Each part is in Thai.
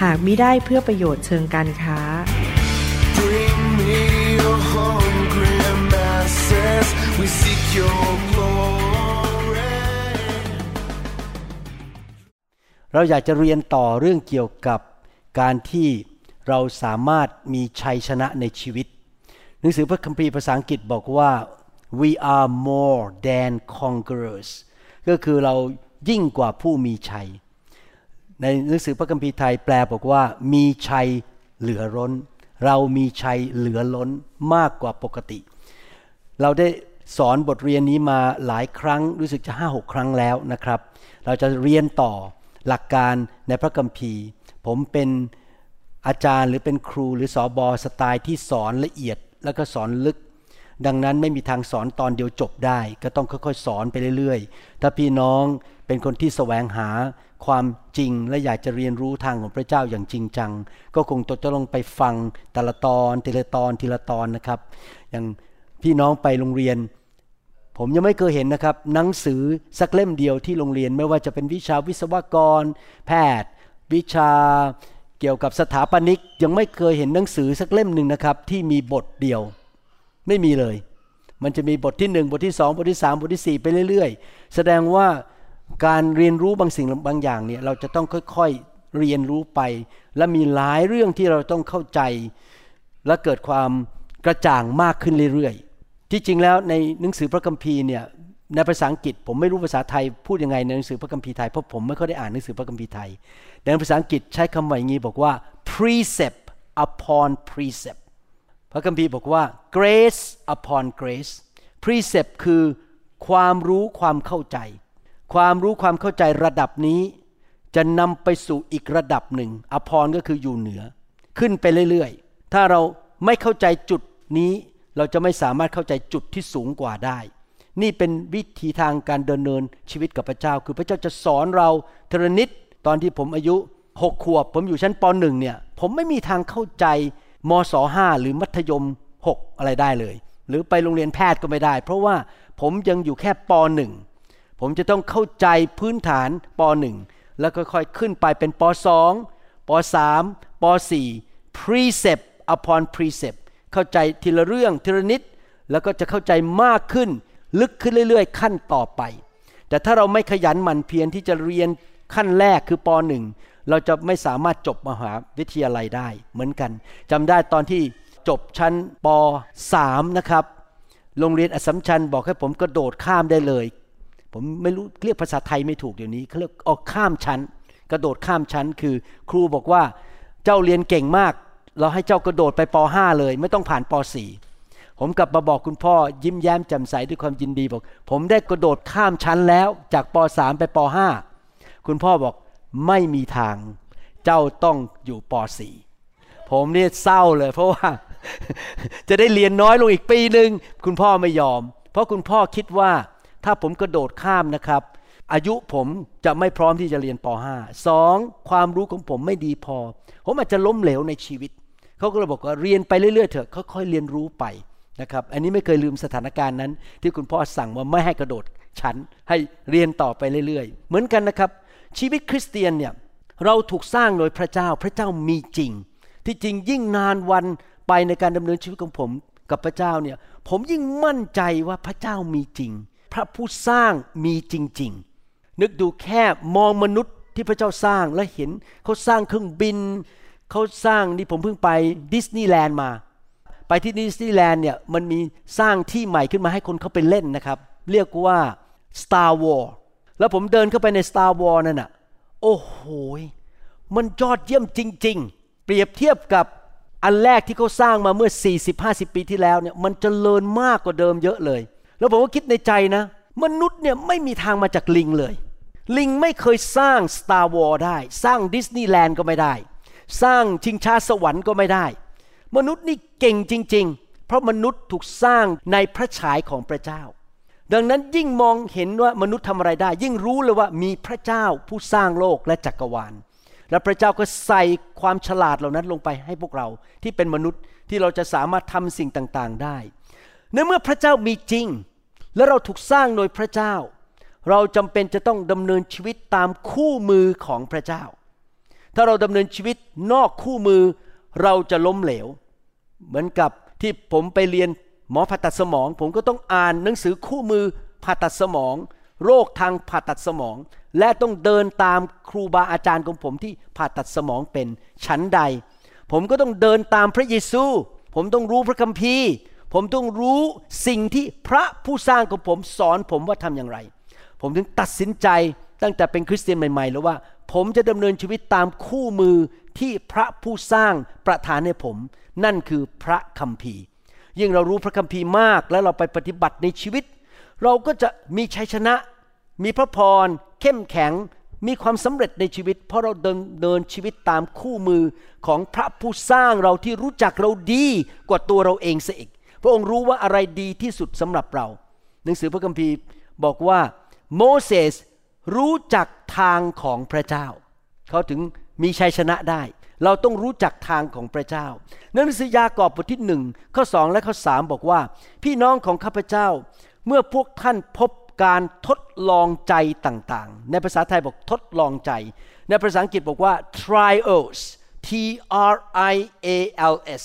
หากมิได้เพื่อประโยชน์เชิงการค้า Bring me your hungry masses. We seek your glory. เราอยากจะเรียนต่อเรื่องเกี่ยวกับการที่เราสามารถมีชัยชนะในชีวิต หนังสือพระคัมภีร์ภาษาอังกฤษบอกว่า we are more than conquerors ก็คือเรายิ่งกว่าผู้มีชัย ในหนังสือพระคัมภีร์ไทยแปลบอกว่า มีชัยเหลือล้น เรามีชัยเหลือล้นมากกว่าปกติ เราได้สอนบทเรียนนี้มาหลายครั้งรู้สึกจะห้าหกครั้งแล้วนะครับ เราจะเรียนต่อหลักการในพระคัมภีร์ ผมเป็นอาจารย์หรือเป็นครูหรือสอบอสไตล์ที่สอนละเอียดแล้วก็สอนลึก ดังนั้นไม่มีทางสอนตอนเดียวจบได้ ก็ต้องค่อยๆ สอนไปเรื่อยๆ ถ้าพี่น้องเป็นคนที่แสวงหา ความจริงและอยากจะเรียนรู้ทางของพระเจ้าอย่างจริงจัง ก็คงจะต้องไปฟังแต่ละตอนทีละตอนทีละตอนนะครับ อย่างพี่น้องไปโรงเรียน ผมยังไม่เคยเห็นนะครับ หนังสือสักเล่มเดียวที่โรงเรียนไม่ว่าจะเป็นวิชาวิศวกร แพทย์ วิชาเกี่ยวกับสถาปนิกยังไม่เคยเห็นหนังสือสักเล่มหนึ่งนะครับ ที่มีบทเดียวไม่มีเลย มันจะมีบทที่หนึ่งบทที่สองบทที่สามบทที่สี่ไปเรื่อย ๆ แสดงว่า การเรียนรู้บางสิ่งบางอย่างเนี่ยเราจะต้องค่อยๆเรียนรู้ไป และมีหลายเรื่องที่เราต้องเข้าใจ และเกิดความกระจ่างมากขึ้นเรื่อยๆ ที่จริงแล้วในหนังสือพระคัมภีร์เนี่ยในภาษาอังกฤษผมไม่รู้ภาษาไทยพูดยังไงในหนังสือพระคัมภีร์ไทยเพราะผมไม่ค่อยได้อ่านหนังสือพระคัมภีร์ไทยแต่ในภาษาอังกฤษใช้คำว่าอย่างนี้บอกว่า precept upon precept พระคัมภีร์บอกว่า grace upon grace precept คือความรู้ความเข้าใจ ความรู้ความเข้าใจระดับนี้ จะนำไปสู่อีกระดับหนึ่ง upon ก็คืออยู่เหนือ ขึ้นไปเรื่อยๆ ถ้าเราไม่เข้าใจจุดนี้เราจะไม่สามารถเข้าใจจุดที่สูงกว่าได้ นี่เป็นวิธีทางการเดินเนินชีวิตกับพระเจ้า คือพระเจ้าจะสอนเราทรนิดตอนที่ผมอายุหกขวบ ผมอยู่ชั้นปหนึ่งเนี่ย ผมไม่มีทางเข้าใจมศห้าหรือมัธยมหกอะไรได้เลย หรือไปโรงเรียนแพทย์ก็ไม่ได้ เพราะว่าผมยังอยู่แค่ปหนึ่ง ผมจะต้องเข้าใจพื้นฐานปหนึ่งแล้วค่อยๆขึ้นไปเป็นปสองปสามปสี่ precept upon precept เข้าใจทีละเรื่องทีละนิด แล้วก็จะเข้าใจมากขึ้น ลึกขึ้นเรื่อยๆ ขั้นต่อไป แต่ถ้าเราไม่ขยันหมั่นเพียรที่จะเรียนขั้นแรกคือปหนึ่งเราจะไม่สามารถจบมหาวิทยาลัยได้เหมือนกันจำได้ตอนที่จบชั้นปสามนะครับ โรงเรียนอสมชัญบอกให้ผมกระโดดข้ามได้เลย ผมไม่รู้เรียกภาษาไทยไม่ถูกเดี๋ยวนี้เขาเรียกออกข้ามชั้น กระโดดข้ามชั้นคือ ครูบอกว่าเจ้าเรียนเก่งมาก เราให้เจ้ากระโดดไปป .5 เลย ไม่ต้องผ่านป .4 ผมกลับมาบอกคุณพ่อยิ้มแย้มแจ่มใสด้วยความยินดีบอก ผมได้กระโดดข้ามชั้นแล้วจากป .3 ไปป .5 คุณพ่อบอกไม่มีทาง เจ้าต้องอยู่ป .4 ผมเนี่ยเศร้าเลย เพราะว่า จะได้เรียนน้อยลงอีกปีหนึ่งคุณพ่อไม่ยอม เพราะคุณพ่อคิดว่า ถ้าผมกระโดดข้ามนะครับ อายุผมจะไม่พร้อมที่จะเรียนป .5 สองความรู้ของผมไม่ดีพอ ผมอาจจะล้มเหลวในชีวิต เขาก็เลยบอกว่าเรียนไปเรื่อยๆเถอะค่อยๆเรียนรู้ไปนะครับ อันนี้ไม่เคยลืมสถานการณ์นั้น ที่คุณพ่อสั่งว่าไม่ให้กระโดดชั้นให้เรียนต่อไปเรื่อยๆ เหมือนกันนะครับ ชีวิตคริสเตียนเนี่ยเราถูกสร้างโดยพระเจ้าพระเจ้ามีจริง ที่จริงยิ่งนานวันไปในการดำเนินชีวิตของผมกับพระเจ้าเนี่ยผมยิ่งมั่นใจว่าพระเจ้ามีจริง พระผู้สร้างมีจริง ๆ นึกดูแค่มองมนุษย์ที่พระเจ้าสร้างและเห็นเขาสร้างเครื่องบิน เขาสร้างนี่ผมเพิ่งไปดิสนีย์แลนด์มา ไปที่ดิสนีย์แลนด์เนี่ยมันมีสร้างที่ใหม่ขึ้นมาให้คนเขาไปเล่นนะครับ เรียกว่า Star War แล้วผมเดินเข้าไปใน Star War นั่นน่ะโอ้โหมันยอดเยี่ยมจริง ๆ เปรียบเทียบกับอันแรกที่เขาสร้างมาเมื่อ 40-50 ปีที่แล้วเนี่ยมันจเจริญมากกว่าเดิมเยอะเลย แล้วผมก็คิดในใจนะ มนุษย์เนี่ยไม่มีทางมาจากลิงเลย ลิงไม่เคยสร้าง Star War ได้ สร้างดิสนีย์แลนด์ก็ไม่ได้ สร้างชิงช้าสวรรค์ก็ไม่ได้ มนุษย์นี่เก่งจริง ๆ เพราะมนุษย์ถูกสร้างในพระฉายของพระเจ้า ดังนั้นยิ่งมองเห็นว่ามนุษย์ทำอะไรได้ ยิ่งรู้เลยว่ามีพระเจ้าผู้สร้างโลกและจักรวาล และพระเจ้าก็ใส่ความฉลาดเหล่านั้นลงไปให้พวกเราที่เป็นมนุษย์ที่เราจะสามารถทำสิ่งต่างๆได้ ในเมื่อพระเจ้ามีจริง และเราถูกสร้างโดยพระเจ้า เราจำเป็นจะต้องดำเนินชีวิตตามคู่มือของพระเจ้า ถ้าเราดำเนินชีวิตนอกคู่มือเราจะล้มเหลว เหมือนกับที่ผมไปเรียนหมอผ่าตัดสมอง ผมก็ต้องอ่านหนังสือคู่มือผ่าตัดสมอง โรคทางผ่าตัดสมอง และต้องเดินตามครูบาอาจารย์ของผมที่ผ่าตัดสมองเป็นชั้นใด ผมก็ต้องเดินตามพระเยซู ผมต้องรู้พระคัมภีร์ ผมต้องรู้สิ่งที่พระผู้สร้างของผมสอนผมว่าทำอย่างไร ผมถึงตัดสินใจตั้งแต่เป็นคริสเตียนใหม่ๆแล้วว่า ผมจะดำเนินชีวิตตามคู่มือที่พระผู้สร้างประทานให้ผม นั่นคือพระคัมภีร์ ยิ่งเรารู้พระคัมภีร์มากแล้วเราไปปฏิบัติในชีวิต เราก็จะมีชัยชนะ มีพระพร เข้มแข็งมีความสำเร็จในชีวิต เพราะเราเดินเดินชีวิตตามคู่มือของพระผู้สร้างเราที่รู้จักเราดีกว่าตัวเราเองเสียอีก พระองค์รู้ว่าอะไรดีที่สุดสำหรับเรา หนังสือพระคัมภีร์บอกว่าโมเสสรู้จักทางของพระเจ้า เขาถึงมีชัยชนะได้ เราต้องรู้จักทางของพระเจ้าหนังสือยากอบบทที่หนึ่งข้อสองและข้อสามบอกว่า พี่น้องของข้าพเจ้า เมื่อพวกท่านพบการทดลองใจต่างๆ ในภาษาไทยบอกทดลองใจ ในภาษาอังกฤษบอกว่า trials T R I A L S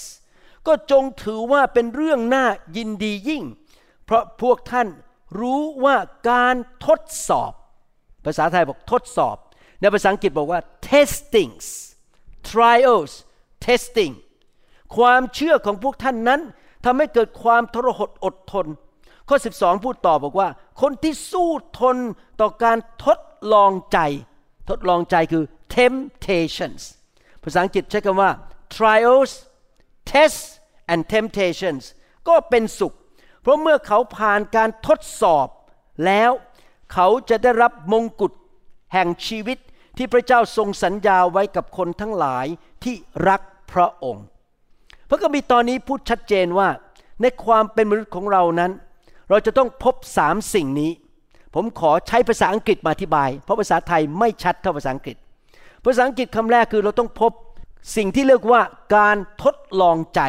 ก็จงถือว่าเป็นเรื่องน่ายินดียิ่ง เพราะพวกท่านรู้ว่าการทดสอบ ภาษาไทยบอกทดสอบ ในภาษาอังกฤษบอกว่า testings trials testing ความเชื่อของพวกท่านนั้นทำให้เกิดความทรหดอดทน ข้อ 12 พูดต่อบอกว่า คนที่สู้ทนต่อการทดลองใจ ทดลองใจคือ temptations ภาษาอังกฤษใช้คำว่า trials tests and temptations ก็เป็นสุข เพราะเมื่อเขาผ่านการทดสอบแล้วเขาจะได้รับมงกุฎแห่งชีวิตที่พระเจ้าทรงสัญญาไว้กับคนทั้งหลายที่รักพระองค์ พระคัมภีร์ตอนนี้พูดชัดเจนว่า ในความเป็นมนุษย์ของเรานั้น เราจะต้องพบสามสิ่งนี้ ผมขอใช้ภาษาอังกฤษมาอธิบาย เพราะภาษาไทยไม่ชัดเท่าภาษาอังกฤษ ภาษาอังกฤษคำแรกคือเราต้องพบสิ่งที่เรียกว่าการทดลองใจ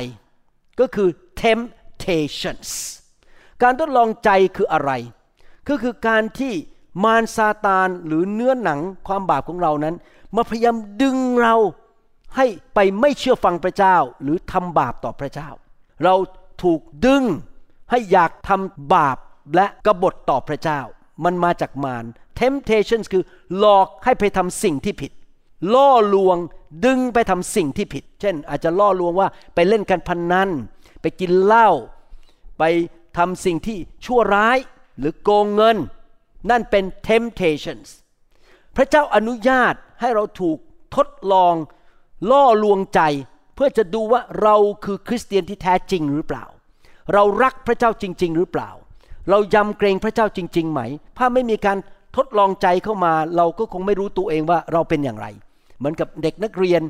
ก็คือ temptations การทดลองใจคืออะไร ก็คือการที่มารซาตานหรือเนื้อหนังความบาปของเรานั้น มาพยายามดึงเราให้ไปไม่เชื่อฟังพระเจ้าหรือทำบาปต่อพระเจ้า เราถูกดึงให้อยากทำบาปและกบฏต่อพระเจ้า มันมาจากมาร temptations คือหลอกให้ไปทำสิ่งที่ผิด ล่อลวง ดึงไปทำสิ่งที่ผิด เช่น อาจจะล่อลวงว่าไปเล่นการพนนัน ไปกินเหล้า ไปทำสิ่งที่ชั่วร้ายหรือโกงเงิน นั่นเป็น temptations พระเจ้าอนุญาตให้เราถูกทดลองล่อลวงใจ เพื่อจะดูว่าเราคือคริสเตียนที่แท้จริงหรือเปล่า เรารักพระเจ้าจริง ๆ หรือเปล่า เรายำเกรงพระเจ้าจริง ๆ ไหม ถ้าไม่มีการทดลองใจเข้ามา เราก็คงไม่รู้ตัวเองว่าเราเป็นอย่างไร เหมือนกับเด็กนักเรียน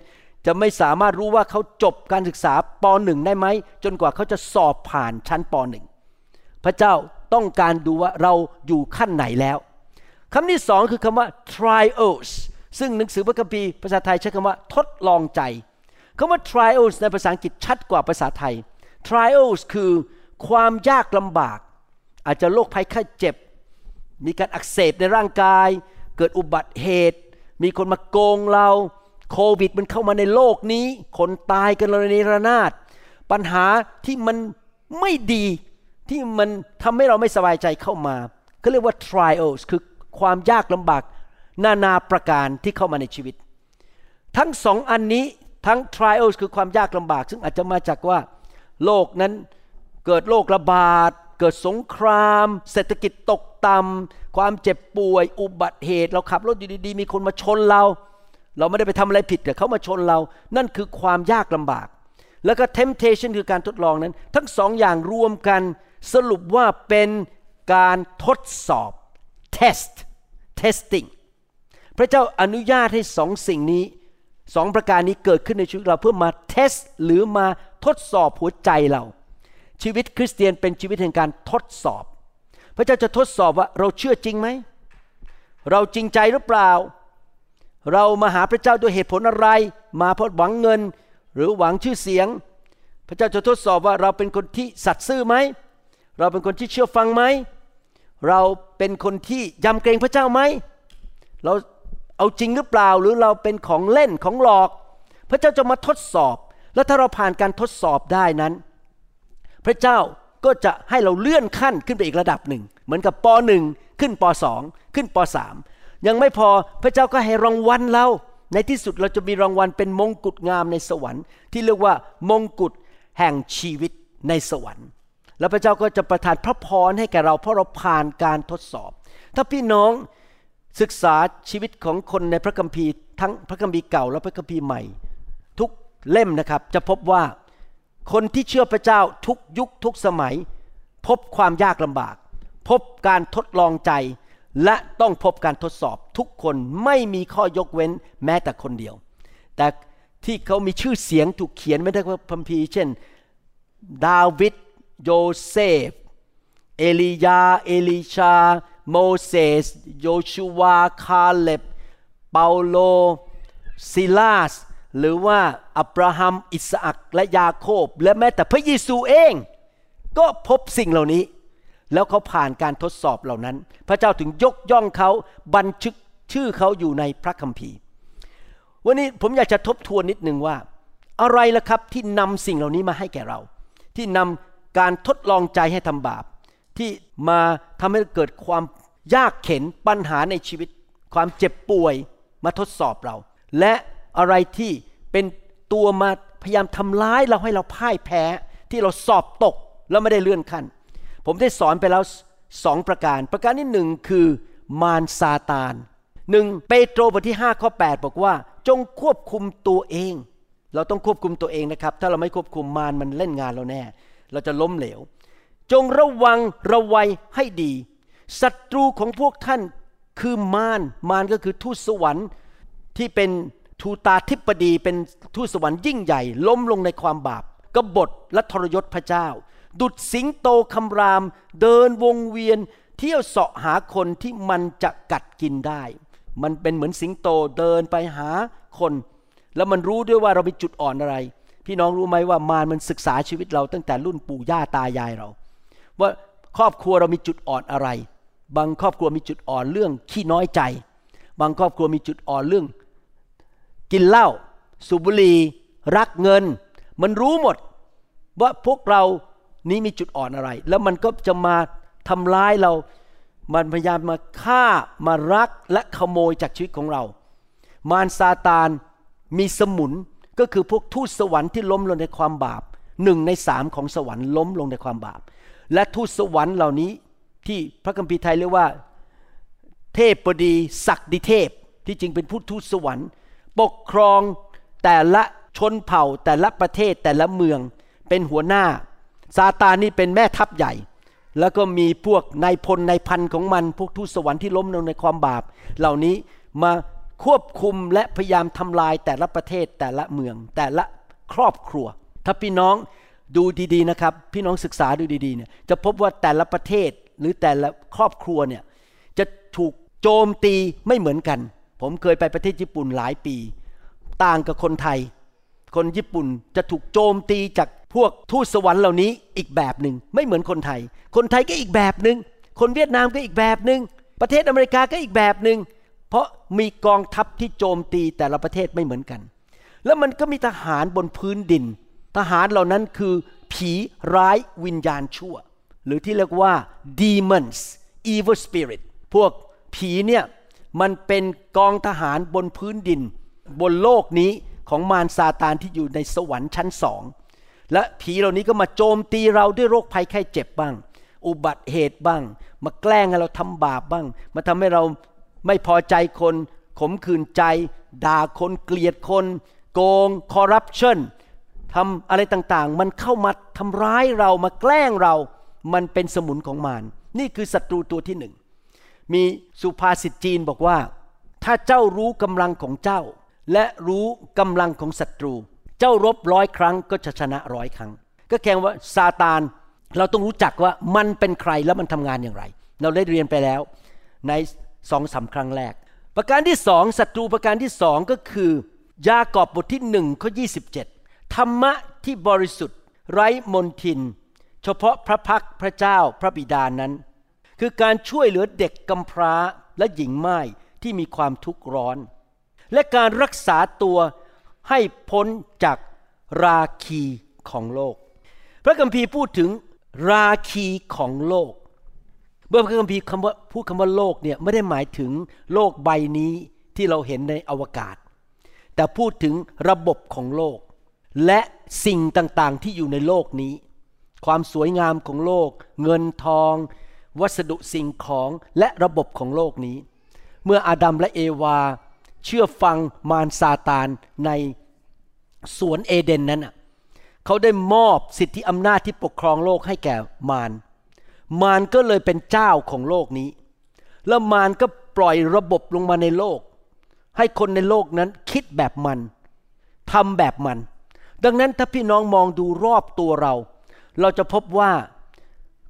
จะไม่สามารถรู้ว่าเขาจบการศึกษาป .1 ได้ไหม จนกว่าเขาจะสอบผ่านชั้นป .1 พระเจ้าต้องการดูว่าเราอยู่ขั้นไหนแล้วคำที่สองคือคำว่า trials ซึ่งหนังสือพระคัมภีร์ภาษาไทยใช้คำว่าทดลองใจคำว่า trials ในภาษาอังกฤษชัดกว่าภาษาไทย trials คือความยากลำบาก อาจจะโรคภัยไข้เจ็บ มีการอักเสบในร่างกาย เกิดอุบัติเหตุ มีคนมาโกงเราโควิดมันเข้ามาในโลกนี้ คนตายกันระเนระนาด ปัญหาที่มันไม่ดีที่มันทำให้เราไม่สบายใจเข้ามาก็เรียกว่า trials คือความยากลำบากนานาประการที่เข้ามาในชีวิต ทั้งสองอันนี้ทั้ง trials คือความยากลำบาก ซึ่งอาจจะมาจากว่า โลกนั้นเกิดโรคระบาด เกิดสงคราม เศรษฐกิจตก ต่ำความเจ็บป่วย อุบัติเหตุ เราขับรถอยู่ดีๆ มีคนมาชนเรา เราไม่ได้ไปทำอะไรผิดแต่เขามาชนเรา นั่นคือความยากลำบาก แล้วก็ temptation คือการทดลองนั้น ทั้งสองอย่างรวมกันสรุปว่าเป็นการทดสอบ test testing พระเจ้าอนุญาตให้สองสิ่งนี้สองประการนี้เกิดขึ้นในชีวิตเราเพื่อมาเทสหรือมาทดสอบหัวใจเรา ชีวิตคริสเตียนเป็นชีวิตแห่งการทดสอบ พระเจ้าจะทดสอบว่าเราเชื่อจริงไหม เราจริงใจหรือเปล่า เรามาหาพระเจ้าด้วยเหตุผลอะไร มาเพราะหวังเงิน หรือหวังชื่อเสียง พระเจ้าจะทดสอบว่าเราเป็นคนที่สัตย์ซื่อไหม เราเป็นคนที่เชื่อฟังไหม เราเป็นคนที่ยำเกรงพระเจ้าไหม เราเอาจริงหรือเปล่า หรือเราเป็นของเล่นของหลอก พระเจ้าจะมาทดสอบ แล้วถ้าเราผ่านการทดสอบได้นั้น พระเจ้า ก็จะให้เราเลื่อนขั้นขึ้นไปอีกระดับหนึ่ง เหมือนกับปหนึ่งขึ้นปสองขึ้นปสามยังไม่พอพระเจ้าก็ให้รางวัลเรา ในที่สุดเราจะมีรางวัลเป็นมงกุฎงามในสวรรค์ ที่เรียกว่ามงกุฎแห่งชีวิตในสวรรค์ แล้วพระเจ้าก็จะประทานพระพรให้แก่เราเพราะเราผ่านการทดสอบ ถ้าพี่น้องศึกษาชีวิตของคนในพระคัมภีร์ทั้งพระคัมภีร์เก่าและพระคัมภีร์ใหม่ ทุกเล่มนะครับจะพบว่า คนที่เชื่อพระเจ้าทุกยุคทุกสมัย พบความยากลำบาก พบการทดลองใจ และต้องพบการทดสอบทุกคนไม่มีข้อยกเว้นแม้แต่คนเดียว แต่ที่เขามีชื่อเสียงถูกเขียนไม่ได้ว่าพัมพีร์เช่น ดาวิดโยเซฟ เอลียา เอลิชา โมเสส โยชูวา คาเล็บ เปาโลซิลาส หรือว่าอับราฮัม อิสอักและยาโคบ และแม้แต่พระเยซูเอง ก็พบสิ่งเหล่านี้ แล้วเขาผ่านการทดสอบเหล่านั้น พระเจ้าถึงยกย่องเขาบันทึกชื่อเขาอยู่ในพระคัมภีร์ วันนี้ผมอยากจะทบทวนนิดนึงว่า อะไรล่ะครับที่นำสิ่งเหล่านี้มาให้แก่เรา ที่นำการทดลองใจให้ทำบาป ที่มาทำให้เกิดความยากเข็นปัญหาในชีวิต ความเจ็บป่วยมาทดสอบเรา และ อะไรที่เป็นตัวมาพยายามทำร้ายเราให้เราพ่ายแพ้ ที่เราสอบตกแล้วไม่ได้เลื่อนขั้น ผมได้สอนไปแล้วสองประการ ประการที่หนึ่งคือมารซาตานหนึ่งเปโตรบทที่5ข้อ8บอกว่า จงควบคุมตัวเอง เราต้องควบคุมตัวเองนะครับ ถ้าเราไม่ควบคุมมารมันเล่นงานเราแน่ เราจะล้มเหลว จงระวังระวัยให้ดีศัตรูของพวกท่านคือมารมารก็คือทูตสวรรค์ที่เป็น ทูตาธิปดีเป็นทูตสวรรค์ยิ่งใหญ่ ล้มลงในความบาปกบฏและทรยศพระเจ้า ดุดสิงโตคำราม เดินวงเวียน เที่ยวเสาะหาคนที่มันจะกัดกินได้ มันเป็นเหมือนสิงโตเดินไปหาคน แล้วมันรู้ด้วยว่าเรามีจุดอ่อนอะไร พี่น้องรู้ไหมว่ามารมันศึกษาชีวิตเราตั้งแต่รุ่นปู่ย่าตายายเรา ว่าครอบครัวเรามีจุดอ่อนอะไร บางครอบครัวมีจุดอ่อนเรื่องขี้น้อยใจ บางครอบครัวมีจุดอ่อนเรื่อง กินเหล้าสูบบุหรี่รักเงิน มันรู้หมด ว่าพวกเรานี้มีจุดอ่อนอะไร แล้วมันก็จะมาทำร้ายเรา มันพยายามมาฆ่ามารักและขโมยจากชีวิตของเรา มารซาตานมีสมุนก็คือพวกทูตสวรรค์ที่ล้มลงในความบาปหนึ่งในสามของสวรรค์ล้มลงในความบาป และทูตสวรรค์เหล่านี้ที่พระคัมภีร์ไทยเรียกว่า เทพบดีศักดิเทพที่จริงเป็นผู้ทูตสวรรค์ ปกครองแต่ละชนเผ่าแต่ละประเทศแต่ละเมืองเป็นหัวหน้า ซาตานนี่เป็นแม่ทัพใหญ่ แล้วก็มีพวกนายพลนายพันของมัน พวกทูตสวรรค์ที่ล้มลงในความบาป เหล่านี้มาควบคุมและพยายามทำลายแต่ละประเทศแต่ละเมือง แต่ละครอบครัว ถ้าพี่น้องดูดีๆนะครับ พี่น้องศึกษาดูดีๆเนี่ยจะพบว่าแต่ละประเทศหรือแต่ละครอบครัวเนี่ยจะถูกโจมตีไม่เหมือนกัน ผมเคยไปประเทศญี่ปุ่นหลายปี ต่างกับคนไทย คนญี่ปุ่นจะถูกโจมตีจากพวกทูตสวรรค์เหล่านี้อีกแบบหนึ่งไม่เหมือนคนไทย คนไทยก็อีกแบบหนึ่งคนเวียดนามก็อีกแบบหนึ่งประเทศอเมริกาก็อีกแบบหนึ่งเพราะมีกองทัพที่โจมตีแต่ละประเทศไม่เหมือนกัน แล้วมันก็มีทหารบนพื้นดิน ทหารเหล่านั้นคือ ผีร้ายวิญญาณชั่ว หรือที่เรียกว่า demons evil spirit พวกผีเนี่ย มันเป็นกองทหารบนพื้นดิน บนโลกนี้ของมารซาตานที่อยู่ในสวรรค์ชั้นสอง และผีเหล่านี้ก็มาโจมตีเราด้วยโรคภัยไข้เจ็บบ้าง อุบัติเหตุบ้าง มาแกล้งให้เราทำบาปบ้าง มาทำให้เราไม่พอใจคน ขมขื่นใจ ด่าคนเกลียดคน โกงคอร์รัปชันทำอะไรต่างๆ มันเข้ามาทำร้ายเรามาแกล้งเรา มันเป็นสมุนของมารนี่คือศัตรูตัวที่หนึ่ง มีสุภาษิตจีนบอกว่า ถ้าเจ้ารู้กำลังของเจ้า และรู้กำลังของศัตรู เจ้ารบร้อยครั้งก็จะชนะร้อยครั้ง ก็แค่ว่าซาตานเราต้องรู้จักว่ามันเป็นใครแล้วมันทำงานอย่างไร เราได้เรียนไปแล้วในสองสาครั้งแรก ประการที่สองศัตรูประการที่สองก็คือ ยากอบบทที่หนึ่งข้อยีธรรมะที่บริสุทธิ์ ไร้มนทิน เฉพาะพระพักพระเจ้าพระบิดานั้น คือการช่วยเหลือเด็กกำพร้าและหญิงไม้ที่มีความทุกข์ร้อน และการรักษาตัวให้พ้นจากราคีของโลก พระคัมภีร์พูดถึงราคีของโลก เมื่อพระคัมภีร์คำว่าพูดคำว่าโลกเนี่ยไม่ได้หมายถึงโลกใบนี้ที่เราเห็นในอวกาศ แต่พูดถึงระบบของโลก และสิ่งต่างๆที่อยู่ในโลกนี้ ความสวยงามของโลก เงินทอง วัสดุสิ่งของและระบบของโลกนี้ เมื่ออาดัมและเอวา เชื่อฟังมารซาตานในสวนเอเดนนั้นเขาได้มอบสิทธิอำนาจที่ปกครองโลกให้แก่มาร มารก็เลยเป็นเจ้าของโลกนี้ แล้วมารก็ปล่อยระบบลงมาในโลก ให้คนในโลกนั้นคิดแบบมันทำแบบมัน ดังนั้นถ้าพี่น้องมองดูรอบตัวเรา เราจะพบว่า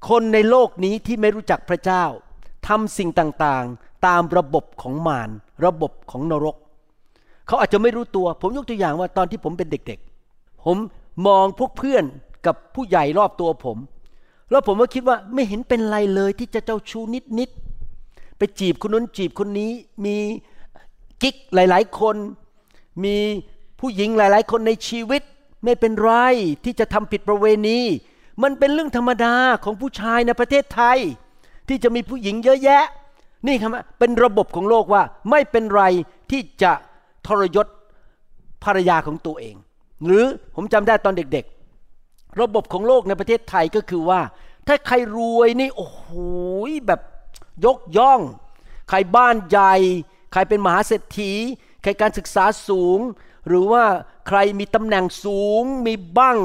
คนในโลกนี้ที่ไม่รู้จักพระเจ้าทำสิ่งต่างๆ ตามระบบของมารระบบของนรก เขาอาจจะไม่รู้ตัว ผมยกตัวอย่างว่าตอนที่ผมเป็นเด็กๆ ผมมองพวกเพื่อนกับผู้ใหญ่รอบตัวผม แล้วผมก็คิดว่าไม่เห็นเป็นไรเลยที่จะเจ้าชู้นิดนิดไปจีบคนนู้นจีบคนนี้ มีกิ๊กหลายๆคน มีผู้หญิงหลายๆ คนในชีวิต ไม่เป็นไรที่จะทำผิดประเวณี มันเป็นเรื่องธรรมดาของผู้ชายในประเทศไทย ที่จะมีผู้หญิงเยอะแยะ นี่ครับเป็นระบบของโลกว่าไม่เป็นไรที่จะทรยศภรรยาของตัวเอง หรือผมจำได้ตอนเด็กๆ ระบบของโลกในประเทศไทยก็คือว่า ถ้าใครรวยนี่โอ้โหแบบยกย่อง ใครบ้านใหญ่ใครเป็นมหาเศรษฐี ใครการศึกษาสูง หรือว่าใครมีตำแหน่งสูง มีบ้าง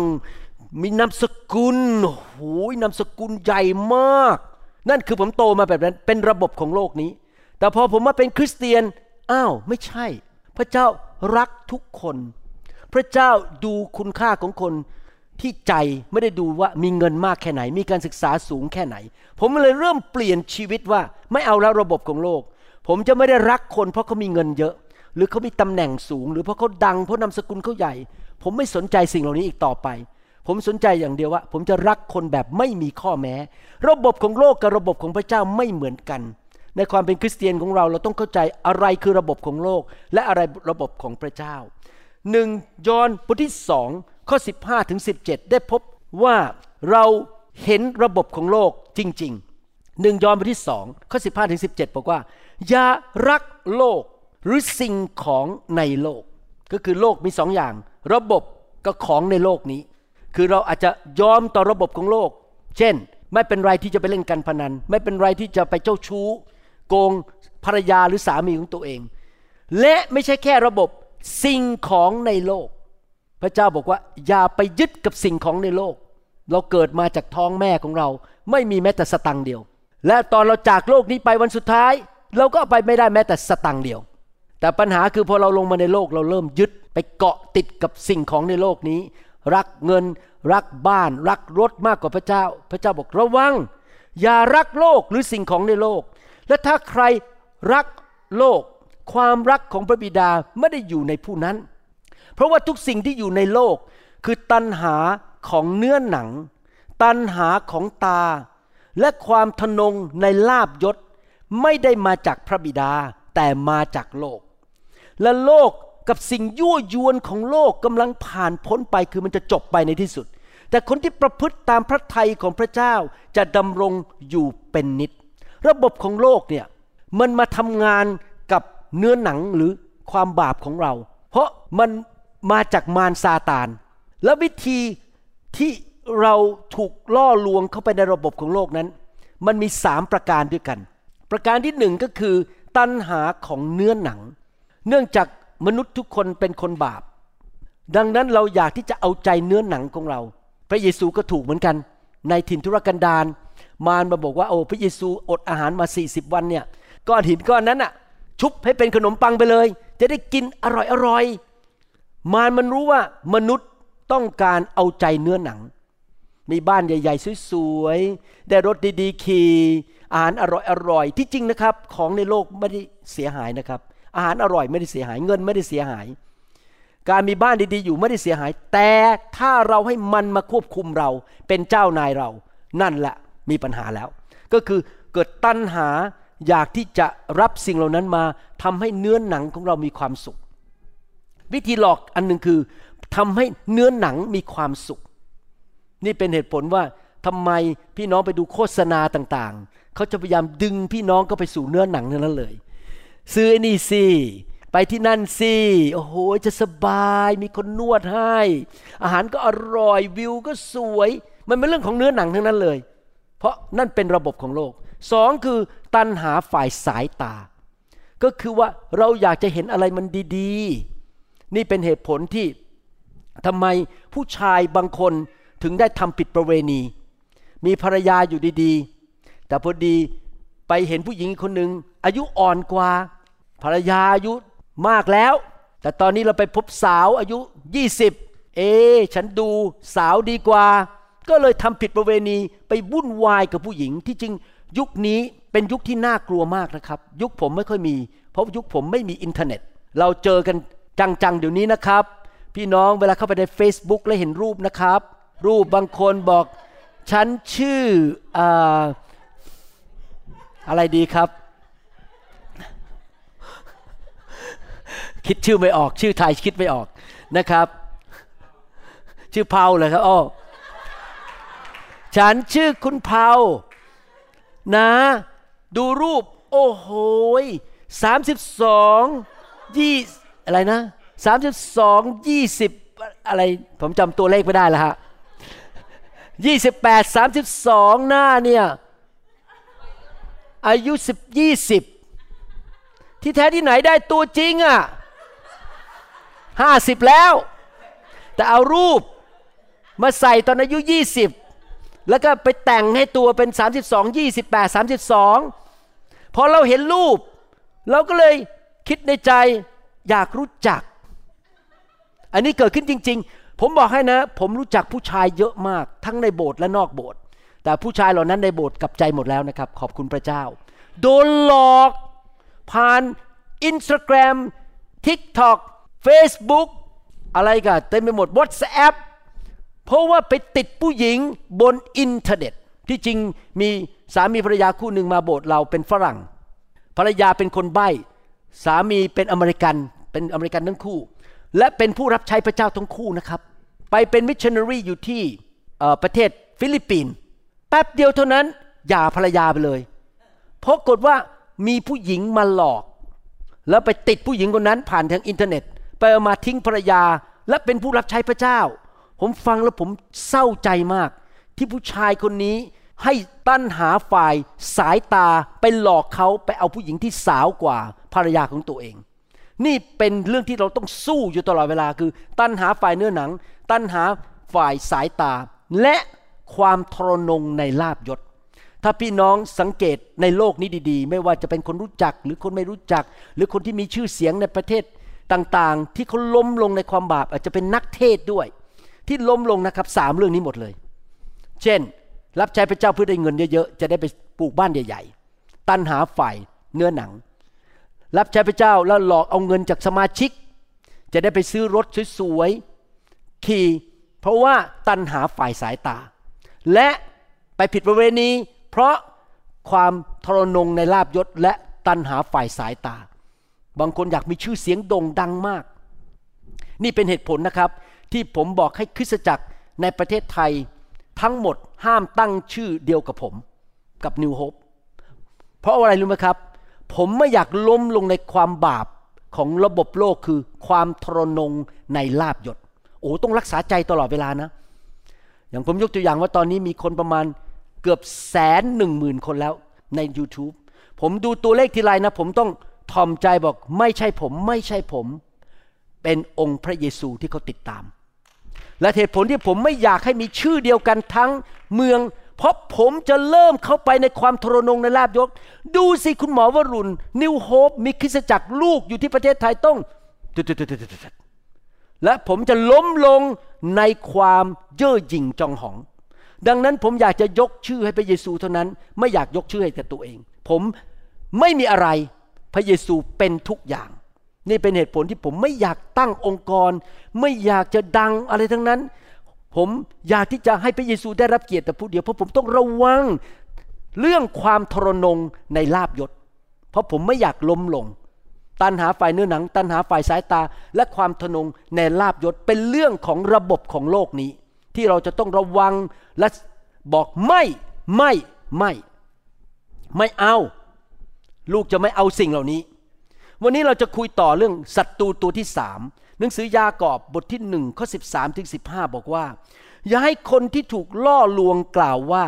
มีนามสกุลโอ้โหนามสกุลใหญ่มาก นั่นคือผมโตมาแบบนั้น เป็นระบบของโลกนี้ แต่พอผมมาเป็นคริสเตียน อ้าว ไม่ใช่ พระเจ้ารักทุกคน พระเจ้าดูคุณค่าของคนที่ใจไม่ได้ดูว่ามีเงินมากแค่ไหน มีการศึกษาสูงแค่ไหน ผมเลยเริ่มเปลี่ยนชีวิตว่าไม่เอาแล้วระบบของโลก ผมจะไม่ได้รักคนเพราะเขามีเงินเยอะ หรือเขามีตำแหน่งสูง หรือเพราะเขาดังเพราะนามสกุลเขาใหญ่ ผมไม่สนใจสิ่งเหล่านี้อีกต่อไป ผมสนใจอย่างเดียวว่า ผมจะรักคนแบบไม่มีข้อแม้ ระบบของโลกกับระบบของพระเจ้าไม่เหมือนกัน ในความเป็นคริสเตียนของเราเราต้องเข้าใจอะไรคือระบบของโลก และอะไรระบบของพระเจ้าหนึ่งยอห์นบทที่สองข้อ 15ถึง17 ได้พบว่าเราเห็นระบบของโลกจริงๆหนึ่งยอห์นบทที่สองข้อ 15ถึง17 บอกว่า อย่ารักโลกหรือสิ่งของในโลก ก็คือโลกมีสองอย่าง ระบบกับของในโลกนี้ คือเราอาจจะยอมต่อระบบของโลก เช่น ไม่เป็นไรที่จะไปเล่นการพนัน ไม่เป็นไรที่จะไปเจ้าชู้ โกงภรรยาหรือสามีของตัวเอง และไม่ใช่แค่ระบบสิ่งของในโลก พระเจ้าบอกว่า อย่าไปยึดกับสิ่งของในโลก เราเกิดมาจากท้องแม่ของเรา ไม่มีแม้แต่สตังเดียว และตอนเราจากโลกนี้ไปวันสุดท้าย เราก็ไปไม่ได้แม้แต่สตังเดียว แต่ปัญหาคือพอเราลงมาในโลกเราเริ่มยึดไปเกาะติดกับสิ่งของในโลกนี้ รักเงิน รักบ้าน รักรถมากกว่าพระเจ้า พระเจ้าบอกระวัง อย่ารักโลกหรือสิ่งของในโลก และถ้าใครรักโลก ความรักของพระบิดาไม่ได้อยู่ในผู้นั้น เพราะว่าทุกสิ่งที่อยู่ในโลก คือตัณหาของเนื้อหนัง ตัณหาของตา และความทนงในลาบยศไม่ได้มาจากพระบิดาแต่มาจากโลก และโลก กับสิ่งยั่วยวนของโลกกำลังผ่านพ้นไปคือมันจะจบไปในที่สุด แต่คนที่ประพฤติตามพระทัยของพระเจ้าจะดำรงอยู่เป็นนิด ระบบของโลกเนี่ยมันมาทำงานกับเนื้อหนังหรือความบาปของเรา เพราะมันมาจากมารซาตาน และวิธีที่เราถูกล่อลวงเข้าไปในระบบของโลกนั้น มันมีสามประการด้วยกัน ประการที่หนึ่งก็คือ ตัณหาของเนื้อหนัง เนื่องจาก มนุษย์ทุกคนเป็นคนบาป ดังนั้นเราอยากที่จะเอาใจเนื้อหนังของเรา พระเยซูก็ถูกเหมือนกัน ในถิ่นทุรกันดารมารมาบอกว่าโอ้พระเยซูอดอาหารมา 40 วันเนี่ยก้อนหินก้อนนั้นอะชุบให้เป็นขนมปังไปเลย จะได้กินอร่อยอร่อยมารมันรู้ว่ามนุษย์ต้องการเอาใจเนื้อหนัง มีบ้านใหญ่ ๆ สวยๆ ได้รถดีๆขี่อาหารอร่อยๆ ที่จริงนะครับ ของในโลกไม่ได้เสียหายนะครับ อาหารอร่อยไม่ได้เสียหายเงินไม่ได้เสียหาย การมีบ้านดีๆอยู่ไม่ได้เสียหาย แต่ถ้าเราให้มันมาควบคุมเราเป็นเจ้านายเรา นั่นแหละมีปัญหาแล้ว ก็คือเกิดตัณหาอยากที่จะรับสิ่งเหล่านั้นมาทำให้เนื้อหนังของเรามีความสุข วิธีหลอกอันหนึ่งคือทำให้เนื้อหนังมีความสุข นี่เป็นเหตุผลว่าทำไมพี่น้องไปดูโฆษณาต่างๆ เขาจะพยายามดึงพี่น้องก็ไปสู่เนื้อหนังนั้นเลย ซื้ออ้นี่สิไปที่นั่นสิโอ้โหจะสบายมีคนนวดให้ อาหารก็อร่อยวิวก็สวย มันเป็นเรื่องของเนื้อหนังทั้งนั้นเลย เพราะนั่นเป็นระบบของโลกสองคือตันหาฝ่ายสายตา ก็คือว่าเราอยากจะเห็นอะไรมันดีๆ นี่เป็นเหตุผลที่ทำไมผู้ชายบางคนถึงได้ทำผิดประเวณี มีภรรยาอยู่ดีๆ แต่พอดีไปเห็นผู้หญิงคนหนึ่งอายุอ่อนกว่า ภรรยาอายุมากแล้ว แต่ตอนนี้เราไปพบสาวอายุ 20 เอ ฉันดูสาวดีกว่า ก็เลยทำผิดประเวณีไปวุ่นวายกับผู้หญิงที่จริงยุคนี้เป็นยุคที่น่ากลัวมากนะครับ ยุคผมไม่ค่อยมี เพราะยุคผมไม่มีอินเทอร์เน็ต เราเจอกันจังๆเดี๋ยวนี้นะครับ พี่น้องเวลาเข้าไปใน Facebook แล้วเห็นรูปนะครับ รูปบางคนบอก ฉันชื่อออะไรดีครับ คิดชื่อไม่ออก ชื่อไทยคิดไม่ออกนะครับ ชื่อเผาเลยครับอ้อฉันชื่อคุณเผานะ ดูรูป โอ้โหสามสิบสองยี่อะไรนะสามสิบสองยี่สิบอะไร ผมจำตัวเลขไม่ได้แล้วฮะยี่สิบแปดสามสิบสองหน้าเนี่ยอายุสิบยี่สิบที่แท้ที่ไหนได้ตัวจริงอะ่ะ ห้าสิบแล้ว แต่เอารูปมาใส่ตอนอายุยี่สิบแล้วก็ไปแต่งให้ตัวเป็น 32 28 32 พอเราเห็นรูป เราก็เลยคิดในใจอยากรู้จัก อันนี้เกิดขึ้นจริง ๆ ผมบอกให้นะ ผมรู้จักผู้ชายเยอะมาก ทั้งในโบสถ์และนอกโบสถ์แต่ผู้ชายเหล่านั้นในโบสถ์กลับใจหมดแล้วนะครับ ขอบคุณพระเจ้า โดนหลอกผ่าน Instagram TikTok Facebook อะไรกันเต็มไปหมด WhatsApp เพราะว่าไปติดผู้หญิงบนอินเทอร์เน็ต ที่จริงมีสามีภรรยาคู่หนึ่งมาโบสถ์เราเป็นฝรั่ง ภรรยาเป็นคนใบ้สามีเป็นอเมริกันเป็นอเมริกันทั้งคู่ และเป็นผู้รับใช้พระเจ้าทั้งคู่นะครับ ไปเป็นมิชชันนารีอยู่ที่ประเทศฟิลิปปินส์แป๊บเดียวเท่านั้นหย่าภรรยาไปเลย เพราะกฏว่ามีผู้หญิงมาหลอก แล้วไปติดผู้หญิงคนนั้นผ่านทางอินเทอร์เน็ต ไปเอามาทิ้งภรรยา และเป็นผู้รับใช้พระเจ้า ผมฟังแล้วผมเศร้าใจมาก ที่ผู้ชายคนนี้ให้ตัณหาฝ่ายสายตาไปหลอกเขาไปเอาผู้หญิงที่สาวกว่าภรรยาของตัวเอง นี่เป็นเรื่องที่เราต้องสู้อยู่ตลอดเวลาคือ ตั้นหาฝ่ายเนื้อหนัง ตั้นหาฝ่ายสายตา และความทรนงในลาบยศ ถ้าพี่น้องสังเกตในโลกนี้ดี ๆ ไม่ว่าจะเป็นคนรู้จักหรือคนไม่รู้จัก หรือคนที่มีชื่อเสียงในประเทศ ต่างๆ ที่เขาล้มลงในความบาป อาจจะเป็นนักเทศด้วย ที่ล้มลงนะครับสามเรื่องนี้หมดเลย เช่น รับใช้พระเจ้าเพื่อได้เงินเยอะๆจะได้ไปปลูกบ้านใหญ่ ๆ ตันหาฝ่ายเนื้อหนัง รับใช้พระเจ้าแล้วหลอกเอาเงินจากสมาชิก จะได้ไปซื้อรถสวยๆขี่เพราะว่าตันหาฝ่ายสายตา และไปผิดประเวณี เพราะความทรนงในลาบยศและตันหาฝ่ายสายตา บางคนอยากมีชื่อเสียงโด่งดังมาก นี่เป็นเหตุผลนะครับ ที่ผมบอกให้คริสตจักรในประเทศไทยทั้งหมดห้ามตั้งชื่อเดียวกับผมกับนิวโฮปเพราะอะไรรู้ไหมครับ ผมไม่อยากล้มลงในความบาปของระบบโลกคือความทรนงในลาบยศโอ้ต้องรักษาใจตลอดเวลานะ อย่างผมยกตัวอย่างว่าตอนนี้มีคนประมาณเกือบแสนหนึ่งหมื่นคนแล้วใน YouTube ผมดูตัวเลขทีไรนะ ผมต้อง ทอมใจบอกไม่ใช่ผม ไม่ใช่ผม เป็นองค์พระเยซูที่เขาติดตาม และเหตุผลที่ผมไม่อยากให้มีชื่อเดียวกันทั้งเมือง เพราะผมจะเริ่มเข้าไปในความทรนงในลาบยศดูสิคุณหมอวรุณ นิวโฮปมีคริสตจักรลูกอยู่ที่ประเทศไทยต้องและผมจะล้มลงในความเย่อหยิ่งจองหอง ดังนั้นผมอยากจะยกชื่อให้พระเยซูเท่านั้น ไม่อยากยกชื่อให้แต่ตัวเอง ผมไม่มีอะไร พระเยซูเป็นทุกอย่าง นี่เป็นเหตุผลที่ผมไม่อยากตั้งองค์กร ไม่อยากจะดังอะไรทั้งนั้น ผมอยากที่จะให้พระเยซูได้รับเกียรติแต่ผู้เดียวเพราะผมต้องระวังเรื่องความทรนงในลาบยศ เพราะผมไม่อยากล้มลง ตันหาฝ่ายเนื้อหนัง ตันหาฝ่ายสายตา และความทนงในลาบยศเป็นเรื่องของระบบของโลกนี้ ที่เราจะต้องระวังและบอกไม่ไม่ไม่ ไม่เอา ลูกจะไม่เอาสิ่งเหล่านี้ วันนี้เราจะคุยต่อเรื่องศัตรูตัวที่สามหนังสือยากอบบทที่หนึ่งข้อสิบสามถึงสิบห้าบอกว่า อย่าให้คนที่ถูกล่อลวงกล่าวว่า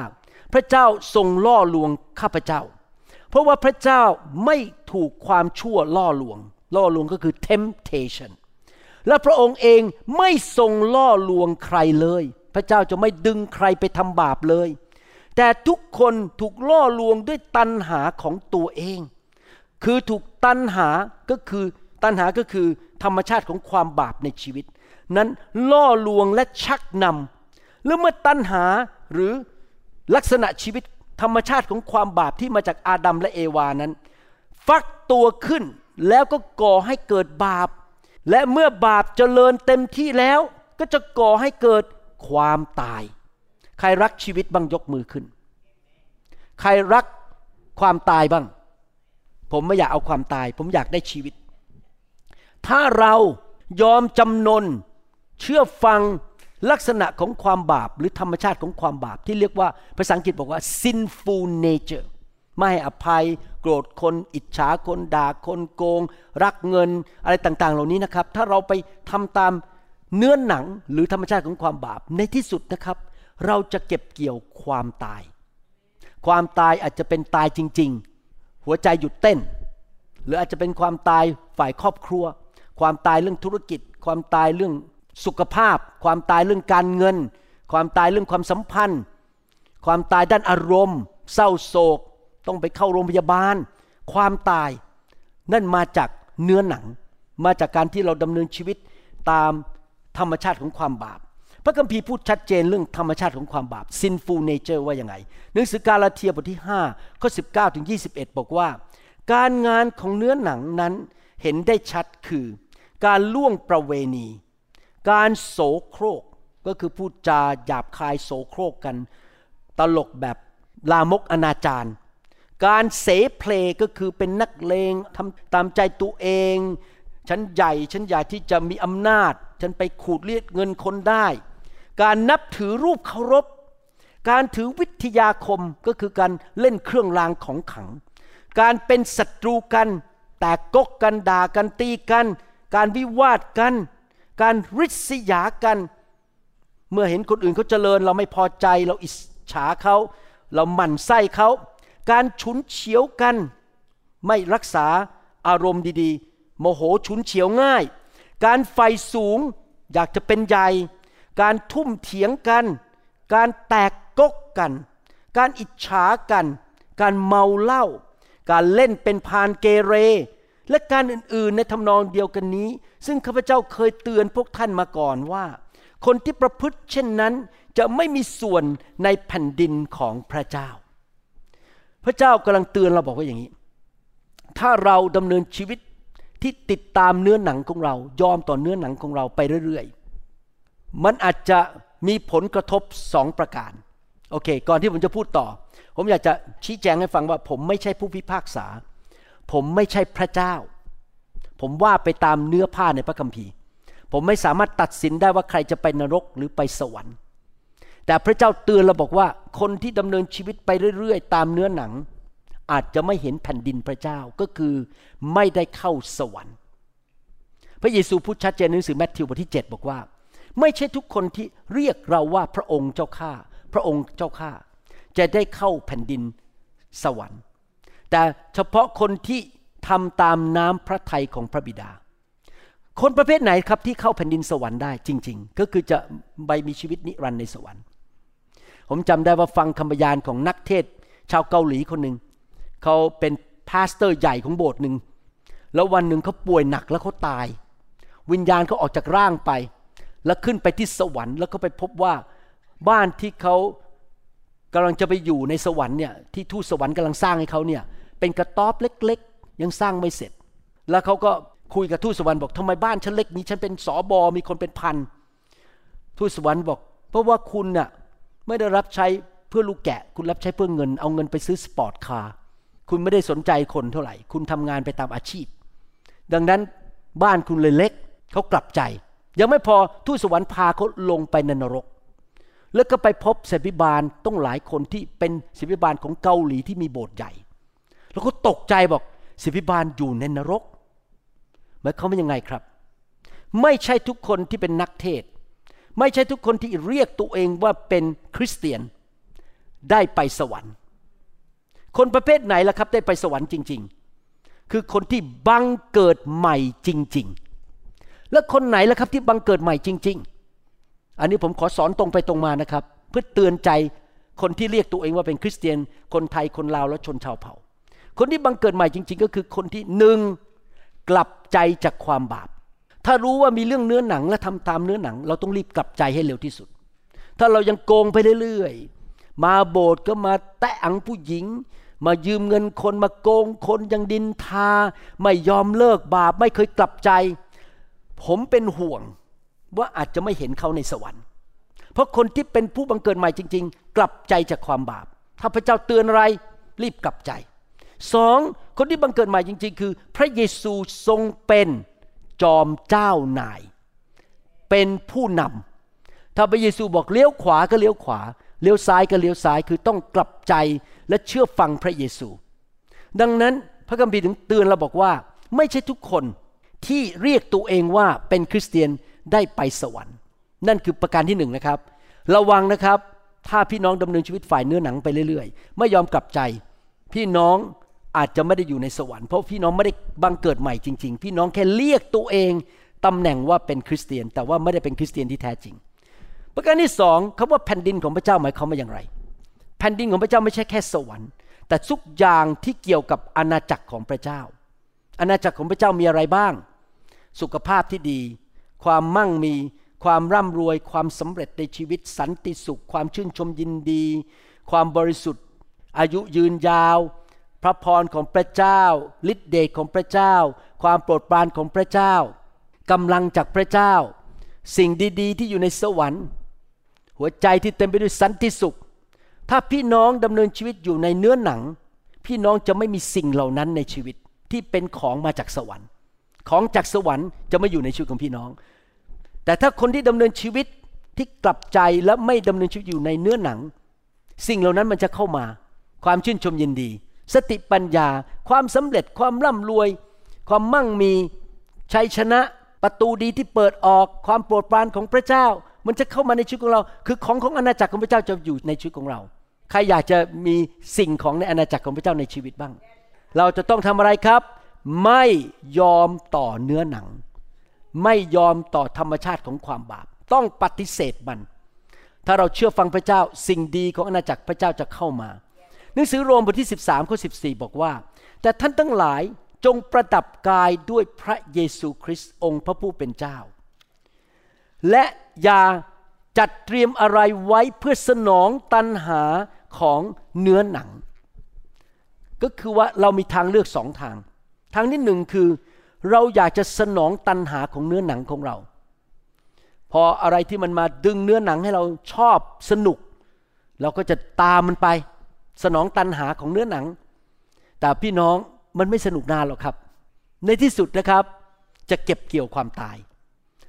พระเจ้าทรงล่อลวงข้าพเจ้า เพราะว่าพระเจ้าไม่ถูกความชั่วล่อลวง ล่อลวงก็คือ temptation และพระองค์เองไม่ทรงล่อลวงใครเลย พระเจ้าจะไม่ดึงใครไปทำบาปเลย แต่ทุกคนถูกล่อลวงด้วยตัณหาของตัวเอง คือถูกตัณหาก็คือตัณหาก็คือธรรมชาติของความบาปในชีวิต นั้นล่อลวงและชักนำแล้วเมื่อตัณหาหรือลักษณะชีวิตธรรมชาติของความบาปที่มาจากอาดัมและเอวานั้น ฟักตัวขึ้นแล้วก็ก่อให้เกิดบาป และเมื่อบาปเจริญเต็มที่แล้วก็จะก่อให้เกิดความตาย ใครรักชีวิตบ้างยกมือขึ้น ใครรักความตายบ้าง ผมไม่อยากเอาความตาย ผมอยากได้ชีวิต ถ้าเรายอมจำนน เชื่อฟังลักษณะของความบาปหรือธรรมชาติของความบาปที่เรียกว่าภาษาอังกฤษบอกว่า sinful nature ไม่ให้อภัย โกรธคน อิจฉาคนด่าคนโกง รักเงินอะไรต่าง ๆ เหล่านี้นะครับ ถ้าเราไปทำตามเนื้อหนังหรือธรรมชาติของความบาปในที่สุดนะครับ เราจะเก็บเกี่ยวความตาย ความตายอาจจะเป็นตายจริง ๆ หัวใจหยุดเต้น หรืออาจจะเป็นความตายฝ่ายครอบครัว ความตายเรื่องธุรกิจ ความตายเรื่องสุขภาพ ความตายเรื่องการเงิน ความตายเรื่องความสัมพันธ์ ความตายด้านอารมณ์ เศร้าโศก ต้องไปเข้าโรงพยาบาล ความตายนั่นมาจากเนื้อหนัง มาจากการที่เราดำเนินชีวิตตามธรรมชาติของความบาป พระคัมภีร์พูดชัดเจนเรื่องธรรมชาติของความบาป sinful nature ว่ายังไง หนังสือกาลาเทียบทที่5ข้อ19ถึง21 บอกว่า การงานของเนื้อหนังนั้นเห็นได้ชัดคือ การล่วงประเวณี การโสโครกก็คือพูดจาหยาบคายโสโครกกัน ตลกแบบลามกอนาจารการเสเพลก็คือเป็นนักเลงทำตามใจตัวเอง ฉันใหญ่ ฉันอยากที่จะมีอำนาจ ฉันไปขูดเรียกเงินคนได้ การนับถือรูปเคารพ การถือวิทยาคมก็คือการเล่นเครื่องรางของขัง การเป็นศัตรูกัน แตกกกกันด่ากันตีกัน การวิวาทกัน การริษยากัน เมื่อเห็นคนอื่นเขาเจริญ เราไม่พอใจเราอิจฉาเขาเราหมั่นไส้เขาการฉุนเฉียวกัน ไม่รักษาอารมณ์ดีๆ โมโหฉุนเฉียวง่าย การไฟสูงอยากจะเป็นใหญ่ การทุ่มเถียงกัน การแตกกกกัน การอิจฉากัน การเมาเหล้า การเล่นเป็นพานเกเร และการอื่นๆในทำนองเดียวกันนี้ ซึ่งข้าพเจ้าเคยเตือนพวกท่านมาก่อนว่า คนที่ประพฤติเช่นนั้นจะไม่มีส่วนในแผ่นดินของพระเจ้า พระเจ้ากำลังเตือนเราบอกว่าอย่างนี้ ถ้าเราดำเนินชีวิตที่ติดตามเนื้อหนังของเรา ยอมต่อเนื้อหนังของเราไปเรื่อย มันอาจจะมีผลกระทบสองประการ โอเค ก่อนที่ผมจะพูดต่อ ผมอยากจะชี้แจงให้ฟังว่า ผมไม่ใช่ผู้พิพากษา ผมไม่ใช่พระเจ้า ผมว่าไปตามเนื้อผ้าในพระคัมภีร์ ผมไม่สามารถตัดสินได้ว่าใครจะไปนรกหรือไปสวรรค์ แต่พระเจ้าเตือนเราบอกว่า คนที่ดำเนินชีวิตไปเรื่อยๆ ตามเนื้อหนัง อาจจะไม่เห็นแผ่นดินพระเจ้าก็คือไม่ได้เข้าสวรรค์ พระเยซูพูดชัดเจนในหนังสือแมทธิวบทที่ 7 บอกว่า ไม่ใช่ทุกคนที่เรียกเราว่าพระองค์เจ้าข้าพระองค์เจ้าข้าจะได้เข้าแผ่นดินสวรรค์ แต่เฉพาะคนที่ทำตามน้ำพระทัยของพระบิดา คนประเภทไหนครับที่เข้าแผ่นดินสวรรค์ได้จริง ๆ ก็คือจะไปมีชีวิตนิรันดร์ในสวรรค์ ผมจำได้ว่าฟังคำบรรยายของนักเทศ ชาวเกาหลีคนหนึ่งเขาเป็น pastor ใหญ่ของโบสถ์หนึ่งแล้ววันหนึ่งเขาป่วยหนักแล้วเขาตาย วิญญาณเขาออกจากร่างไป แล้วขึ้นไปที่สวรรค์แล้วก็ไปพบว่าบ้านที่เขากำลังจะไปอยู่ในสวรรค์เนี่ยที่ทูตสวรรค์กำลังสร้างให้เขาเนี่ยเป็นกระต๊อบเล็กๆ ยังสร้างไม่เสร็จ แล้วเขาก็คุยกับทูตสวรรค์บอกทำไมบ้านฉันเล็กนี้ฉันเป็นสอบอมีคนเป็นพันทูตสวรรค์บอก เพราะว่าคุณน่ะไม่ได้รับใช้เพื่อลูกแกะ คุณรับใช้เพื่อเงิน เอาเงินไปซื้อ sport car คุณไม่ได้สนใจคนเท่าไหร่ คุณทำงานไปตามอาชีพ ดังนั้นบ้านคุณเลยเล็กเขากลับใจ ยังไม่พอทูตสวรรค์พาเขาลงไปในนรก แล้วก็ไปพบศิษยาภิบาลตั้งหลายคนที่เป็นศิษยาภิบาลของเกาหลีที่มีโบสถ์ใหญ่ แล้วก็ตกใจบอกศิษยาภิบาลอยู่ในนรกหมายความว่ายังไงครับ ไม่ใช่ทุกคนที่เป็นนักเทศ ไม่ใช่ทุกคนที่เรียกตัวเองว่าเป็นคริสเตียนได้ไปสวรรค์ คนประเภทไหนล่ะครับ ได้ไปสวรรค์จริง ๆ คือคนที่บังเกิดใหม่จริง ๆ แล้วคนไหนล่ะครับที่บังเกิดใหม่จริง ๆ อันนี้ผมขอสอนตรงไปตรงมานะครับ เพื่อเตือนใจคนที่เรียกตัวเองว่าเป็นคริสเตียน คนไทยคนลาวและชนชาวเผ่า คนที่บังเกิดใหม่จริง ๆ ก็คือคนที่หนึ่งกลับใจจากความบาป ถ้ารู้ว่ามีเรื่องเนื้อหนังและทำตามเนื้อหนัง เราต้องรีบกลับใจให้เร็วที่สุด ถ้าเรายังโกงไปเรื่อยๆ มาโบสถ์ก็มาแตะอังผู้หญิง มายืมเงินคนมาโกงคนยังดินทา ไม่ยอมเลิกบาปไม่เคยกลับใจ ผมเป็นห่วงว่าอาจจะไม่เห็นเขาในสวรรค์ เพราะคนที่เป็นผู้บังเกิดใหม่จริง ๆ กลับใจจากความบาป ถ้าพระเจ้าเตือนอะไรรีบกลับใจสองคนที่บังเกิดใหม่จริง ๆ คือ พระเยซูทรงเป็นจอมเจ้านาย เป็นผู้นำถ้าพระเยซูบอกเลี้ยวขวาก็เลี้ยวขวา เลี้ยวซ้ายก็เลี้ยวซ้ายคือต้องกลับใจและเชื่อฟังพระเยซู ดังนั้นพระคัมภีร์ถึงเตือนเราบอกว่า ไม่ใช่ทุกคน ที่เรียกตัวเองว่าเป็นคริสเตียนได้ไปสวรรค์ นั่นคือประการที่หนึ่งนะครับ ระวังนะครับ ถ้าพี่น้องดำเนินชีวิตฝ่ายเนื้อหนังไปเรื่อยๆ ไม่ยอมกลับใจ พี่น้องอาจจะไม่ได้อยู่ในสวรรค์เพราะพี่น้องไม่ได้บังเกิดใหม่จริง ๆ พี่น้องแค่เรียกตัวเองตำแหน่งว่าเป็นคริสเตียน แต่ว่าไม่ได้เป็นคริสเตียนที่แท้จริง ประการที่สองคำว่าแผ่นดินของพระเจ้าหมายความว่าอย่างไร แผ่นดินของพระเจ้าไม่ใช่แค่สวรรค์ แต่ทุกอย่างที่เกี่ยวกับอาณาจักรของพระเจ้า อาณาจักรของพระเจ้ามีอะไรบ้าง สุขภาพที่ดี ความมั่งมี ความร่ำรวย ความสำเร็จในชีวิต สันติสุข ความชื่นชมยินดี ความบริสุทธิ์ อายุยืนยาว พระพรของพระเจ้าฤทธิเดชของพระเจ้า ความโปรดปรานของพระเจ้ากำลังจากพระเจ้า สิ่งดีๆ ที่อยู่ในสวรรค์ หัวใจที่เต็มไปด้วยสันติสุข ถ้าพี่น้องดำเนินชีวิตอยู่ในเนื้อหนัง พี่น้องจะไม่มีสิ่งเหล่านั้นในชีวิต ที่เป็นของมาจากสวรรค์ ของจากสวรรค์จะไม่อยู่ในชีวิตของพี่น้อง แต่ถ้าคนที่ดำเนินชีวิตที่กลับใจและไม่ดำเนินชีวิตอยู่ในเนื้อหนัง สิ่งเหล่านั้นมันจะเข้ามา ความชื่นชมยินดี สติปัญญา ความสำเร็จความร่ำรวย ความมั่งมีชัยชนะประตูดีที่เปิดออกความโปรดปรานของพระเจ้า มันจะเข้ามาในชีวิตของเรา คือของของอาณาจักรของพระเจ้าจะอยู่ในชีวิตของเรา ใครอยากจะมีสิ่งของในอาณาจักรของพระเจ้าในชีวิตบ้าง เราจะต้องทำอะไรครับ ไม่ยอมต่อเนื้อหนัง ไม่ยอมต่อธรรมชาติของความบาป ต้องปฏิเสธมัน ถ้าเราเชื่อฟังพระเจ้าสิ่งดีของอาณาจักรพระเจ้าจะเข้ามา หนังสือโรมบทที่ 13ข้อ14 บอกว่า แต่ท่านทั้งหลายจงประดับกายด้วยพระเยซูคริสต์องค์พระผู้เป็นเจ้า และอย่าจัดเตรียมอะไรไว้เพื่อสนองตันหาของเนื้อหนัง ก็คือว่าเรามีทางเลือกสองทาง ทางที่หนึ่งคือเราอยากจะสนองตันหาของเนื้อหนังของเรา พออะไรที่มันมาดึงเนื้อหนังให้เราชอบสนุก เราก็จะตามมันไป สนองตันหาของเนื้อหนัง แต่พี่น้องมันไม่สนุกนานหรอกครับ ในที่สุดนะครับ จะเก็บเกี่ยวความตาย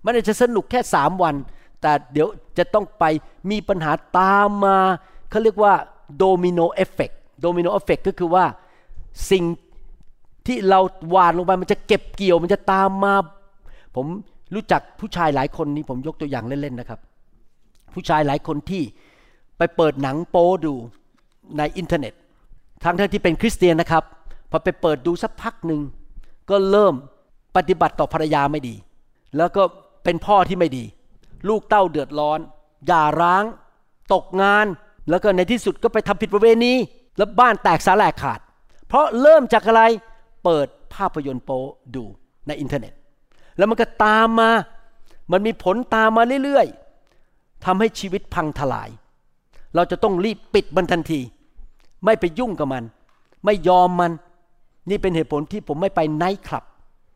มันอาจจะสนุกแค่สามวัน แต่เดี๋ยวจะต้องไปมีปัญหาตามมาเขาเรียกว่า domino effect domino effect ก็คือว่าสิ่งที่เราหว่านลงไปมันจะเก็บเกี่ยวมันจะตามมา ผมรู้จักผู้ชายหลายคนนี้ผมยกตัวอย่างเล่นๆนะครับ ผู้ชายหลายคนที่ไปเปิดหนังโป๊ดูในอินเทอร์เน็ตทั้งท่ที่เป็นคริสเตียนนะครับพอไปเปิดดูสักพักหนึ่งก็เริ่มปฏิบัติต่อภรรยาไม่ดี แล้วก็เป็นพ่อที่ไม่ดี ลูกเต้าเดือดร้อนอย่าร้าง ตกงาน แล้วก็ในที่สุดก็ไปทำผิดประเวณี แล้วบ้านแตกสาแหลกขาด เพราะเริ่มจากอะไรเปิดภาพยนตร์โป๊ดูในอินเทอร์เน็ต แล้วมันก็ตามมา มันมีผลตามมาเรื่อยๆทำให้ชีวิตพังทลาย เราจะต้องรีบปิดมันทันที ไม่ไปยุ่งกับมัน ไม่ยอมมัน นี่เป็นเหตุผลที่ผมไม่ไปไนท์คลับ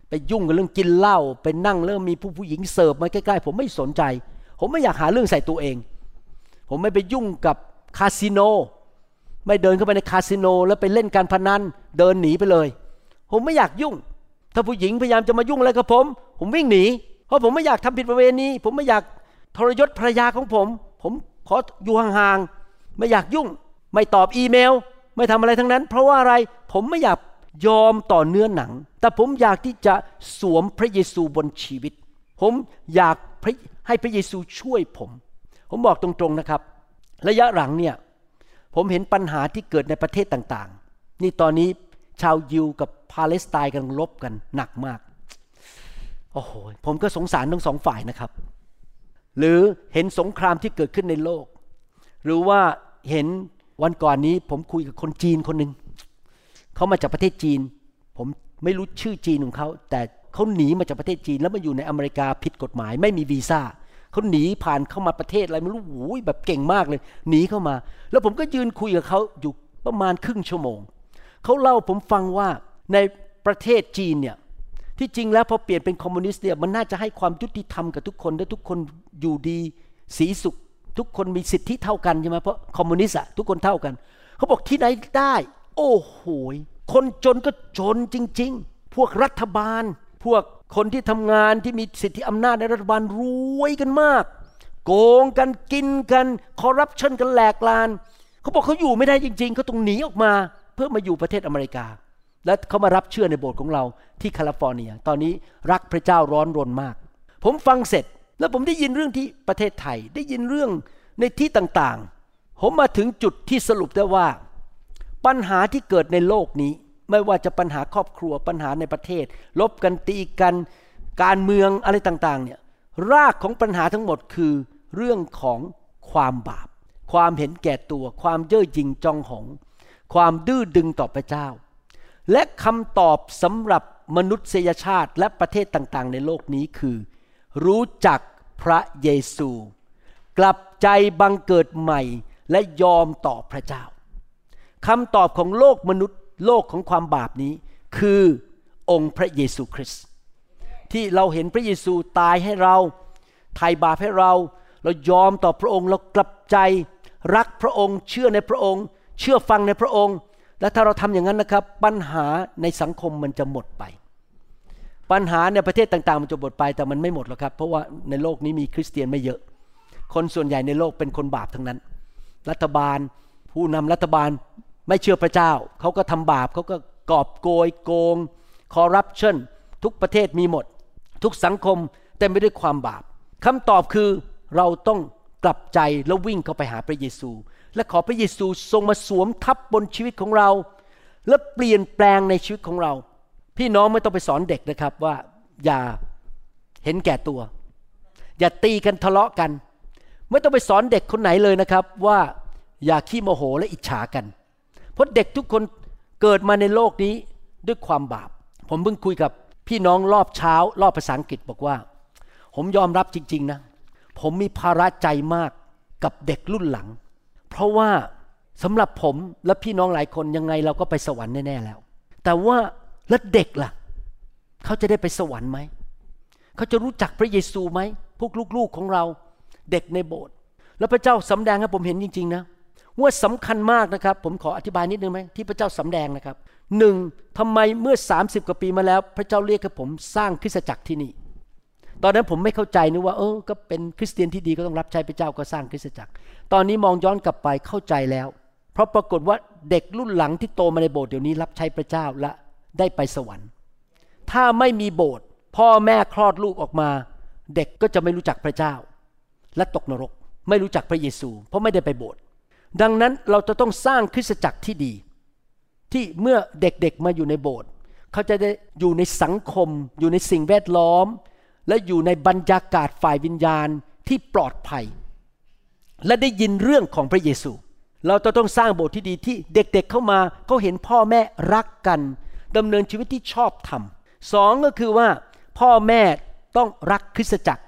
ไปยุ่งกับเรื่องกินเหล้าไปนั่งเริ่มมีผู้ผู้หญิงเสิร์ฟมาใกล้ๆผมไม่สนใจ ผมไม่อยากหาเรื่องใส่ตัวเอง ผมไม่ไปยุ่งกับคาสิโน ไม่เดินเข้าไปในคาสิโนแล้วไปเล่นการพนันเดินหนีไปเลย ผมไม่อยากยุ่ง ถ้าผู้หญิงพยายามจะมายุ่งอะไรกับผม ผมวิ่งหนี เพราะผมไม่อยากทำผิดประเวณี ผมไม่อยากทรยศภรรยาของผม ผมขออยู่ห่างๆไม่อยากยุ่ง ไม่ตอบอีเมล ไม่ทำอะไรทั้งนั้น เพราะว่าอะไรผมไม่อยากยอมต่อเนื้อหนัง แต่ผมอยากที่จะสวมพระเยซูบนชีวิต ผมอยากให้พระเยซูช่วยผม ผมบอกตรงๆนะครับ ระยะหลังเนี่ย ผมเห็นปัญหาที่เกิดในประเทศต่างๆ นี่ตอนนี้ชาวยิวกับปาเลสไตน์กำลังลบกันหนักมาก โอ้โห ผมก็สงสารทั้งสองฝ่ายนะครับ หรือเห็นสงครามที่เกิดขึ้นในโลก หรือว่าเห็นวันก่อนนี้ผมคุยกับคนจีนคนหนึ่ง เขามาจากประเทศจีน ผมไม่รู้ชื่อจีนของเขา แต่เขาหนีมาจากประเทศจีนแล้วมาอยู่ในอเมริกาผิดกฎหมาย ไม่มีวีซ่า เขาหนีผ่านเข้ามาประเทศอะไรไม่รู้โอ้ยแบบเก่งมากเลย หนีเข้ามา แล้วผมก็ยืนคุยกับเขาอยู่ประมาณครึ่งชั่วโมงเขาเล่าผมฟังว่าในประเทศจีนเนี่ยที่จริงแล้วพอเปลี่ยนเป็นคอมมิวนิสต์เนี่ยมันน่าจะให้ความยุติธรรมกับทุกคนและทุกคนอยู่ดีมีสุข ทุกคนมีสิทธิเท่ากันใช่ไหมเพราะคอมมิวนิสต์อะทุกคนเท่ากันเขาบอกที่ไหนได้ โอ้โหคนจนก็จนจริง ๆ พวกรัฐบาล พวก คนที่ทำงานที่มีสิทธิอำนาจในรัฐบาลรวยกันมาก โกงกันกินกันคอร์รัปชันกันแหลกลาน เขาบอกเขาอยู่ไม่ได้จริง ๆ เขาต้องหนีออกมา เพื่อมาอยู่ประเทศอเมริกา และเขามารับเชื่อในโบสถ์ของเราที่แคลิฟอร์เนีย ตอนนี้รักพระเจ้าร้อนรนมาก ผมฟังเสร็จแล้วผมได้ยินเรื่องที่ประเทศไทย ได้ยินเรื่องในที่ต่างๆ ผมมาถึงจุดที่สรุปได้ว่า ปัญหาที่เกิดในโลกนี้ ไม่ว่าจะปัญหาครอบครัวปัญหาในประเทศ ลบกันตีกันการเมืองอะไรต่างๆเนี่ยรากของปัญหาทั้งหมดคือเรื่องของความบาป ความเห็นแก่ตัว ความเย่อหยิ่งจองหอง ความดื้อดึงต่อพระเจ้า และคำตอบสำหรับมนุษยชาติและประเทศต่างๆ ในโลกนี้คือ รู้จักพระเยซู กลับใจบังเกิดใหม่และยอมต่อพระเจ้าคำตอบของโลกมนุษย์ โลกของความบาปนี้คือองค์พระเยซูคริสต์ที่เราเห็นพระเยซูตายให้เราไถ่บาปให้เรา เรายอมต่อพระองค์เรากลับใจ รักพระองค์ เชื่อในพระองค์ เชื่อฟังในพระองค์ และถ้าเราทำอย่างนั้นนะครับ ปัญหาในสังคมมันจะหมดไป ปัญหาในประเทศต่างๆมันจะหมดไปแต่มันไม่หมดหรอกครับ เพราะว่าในโลกนี้มีคริสเตียนไม่เยอะ คนส่วนใหญ่ในโลกเป็นคนบาปทั้งนั้น รัฐบาลผู้นำรัฐบาล ไม่เชื่อพระเจ้า เขาก็ทำบาปเขาก็กอบโกยโกงคอร์รัปชันทุกประเทศมีหมด ทุกสังคมเต็มไปด้วยความบาปคำตอบคือเราต้องกลับใจแล้ววิ่งเข้าไปหาพระเยซู และขอพระเยซูทรงมาสวมทับบนชีวิตของเรา และเปลี่ยนแปลงในชีวิตของเรา พี่น้องไม่ต้องไปสอนเด็กนะครับว่าอย่าเห็นแก่ตัว อย่าตีกันทะเลาะกัน ไม่ต้องไปสอนเด็กคนไหนเลยนะครับว่าอย่าขี้โมโหและอิจฉากัน เพราะเด็กทุกคนเกิดมาในโลกนี้ด้วยความบาป ผมเพิ่งคุยกับพี่น้องรอบเช้า รอบภาษาอังกฤษบอกว่า ผมยอมรับจริง ๆ นะ ผมมีภาระใจมากกับเด็กรุ่นหลัง เพราะว่าสำหรับผมและพี่น้องหลายคนยังไงเราก็ไปสวรรค์แน่ๆแล้ว แต่ว่าแล้วเด็กล่ะ เขาจะได้ไปสวรรค์ไหม เขาจะรู้จักพระเยซูไหมพวกลูกๆของเรา เด็กในโบสถ์แล้วพระเจ้าสำแดงให้ผมเห็นจริง ๆ นะ ว่าสำคัญมากนะครับ ผมขออธิบายนิดนึงไหมที่พระเจ้าสำแดงนะครับหนึ่งทำไมเมื่อ 30 กว่าปีมาแล้ว พระเจ้าเรียกให้ผมสร้างคริสตจักรที่นี่ ตอนนั้นผมไม่เข้าใจนึกว่าเออก็เป็นคริสเตียนที่ดีก็ต้องรับใช้พระเจ้าก็สร้างคริสตจักร ตอนนี้มองย้อนกลับไปเข้าใจแล้ว เพราะปรากฏว่าเด็กรุ่นหลังที่โตมาในโบสถ์เดี๋ยวนี้รับใช้พระเจ้าและได้ไปสวรรค์ ถ้าไม่มีโบสถ์พ่อแม่คลอดลูกออกมา เด็กก็จะไม่รู้จักพระเจ้า และตกนรก ไม่รู้จักพระเยซู เพราะไม่ได้ไปโบสถ์ ดังนั้นเราจะต้องสร้างคริสตจักรที่ดี ที่เมื่อเด็กๆมาอยู่ในโบสถ์เขาจะได้อยู่ในสังคม อยู่ในสิ่งแวดล้อม และอยู่ในบรรยากาศฝ่ายวิญญาณที่ปลอดภัย และได้ยินเรื่องของพระเยซู เราจะต้องสร้างโบสถ์ที่ดีที่เด็กๆเข้ามาเขาเห็นพ่อแม่รักกันดำเนินชีวิตที่ชอบธรรมสองก็คือว่าพ่อแม่ต้องรักคริสตจักร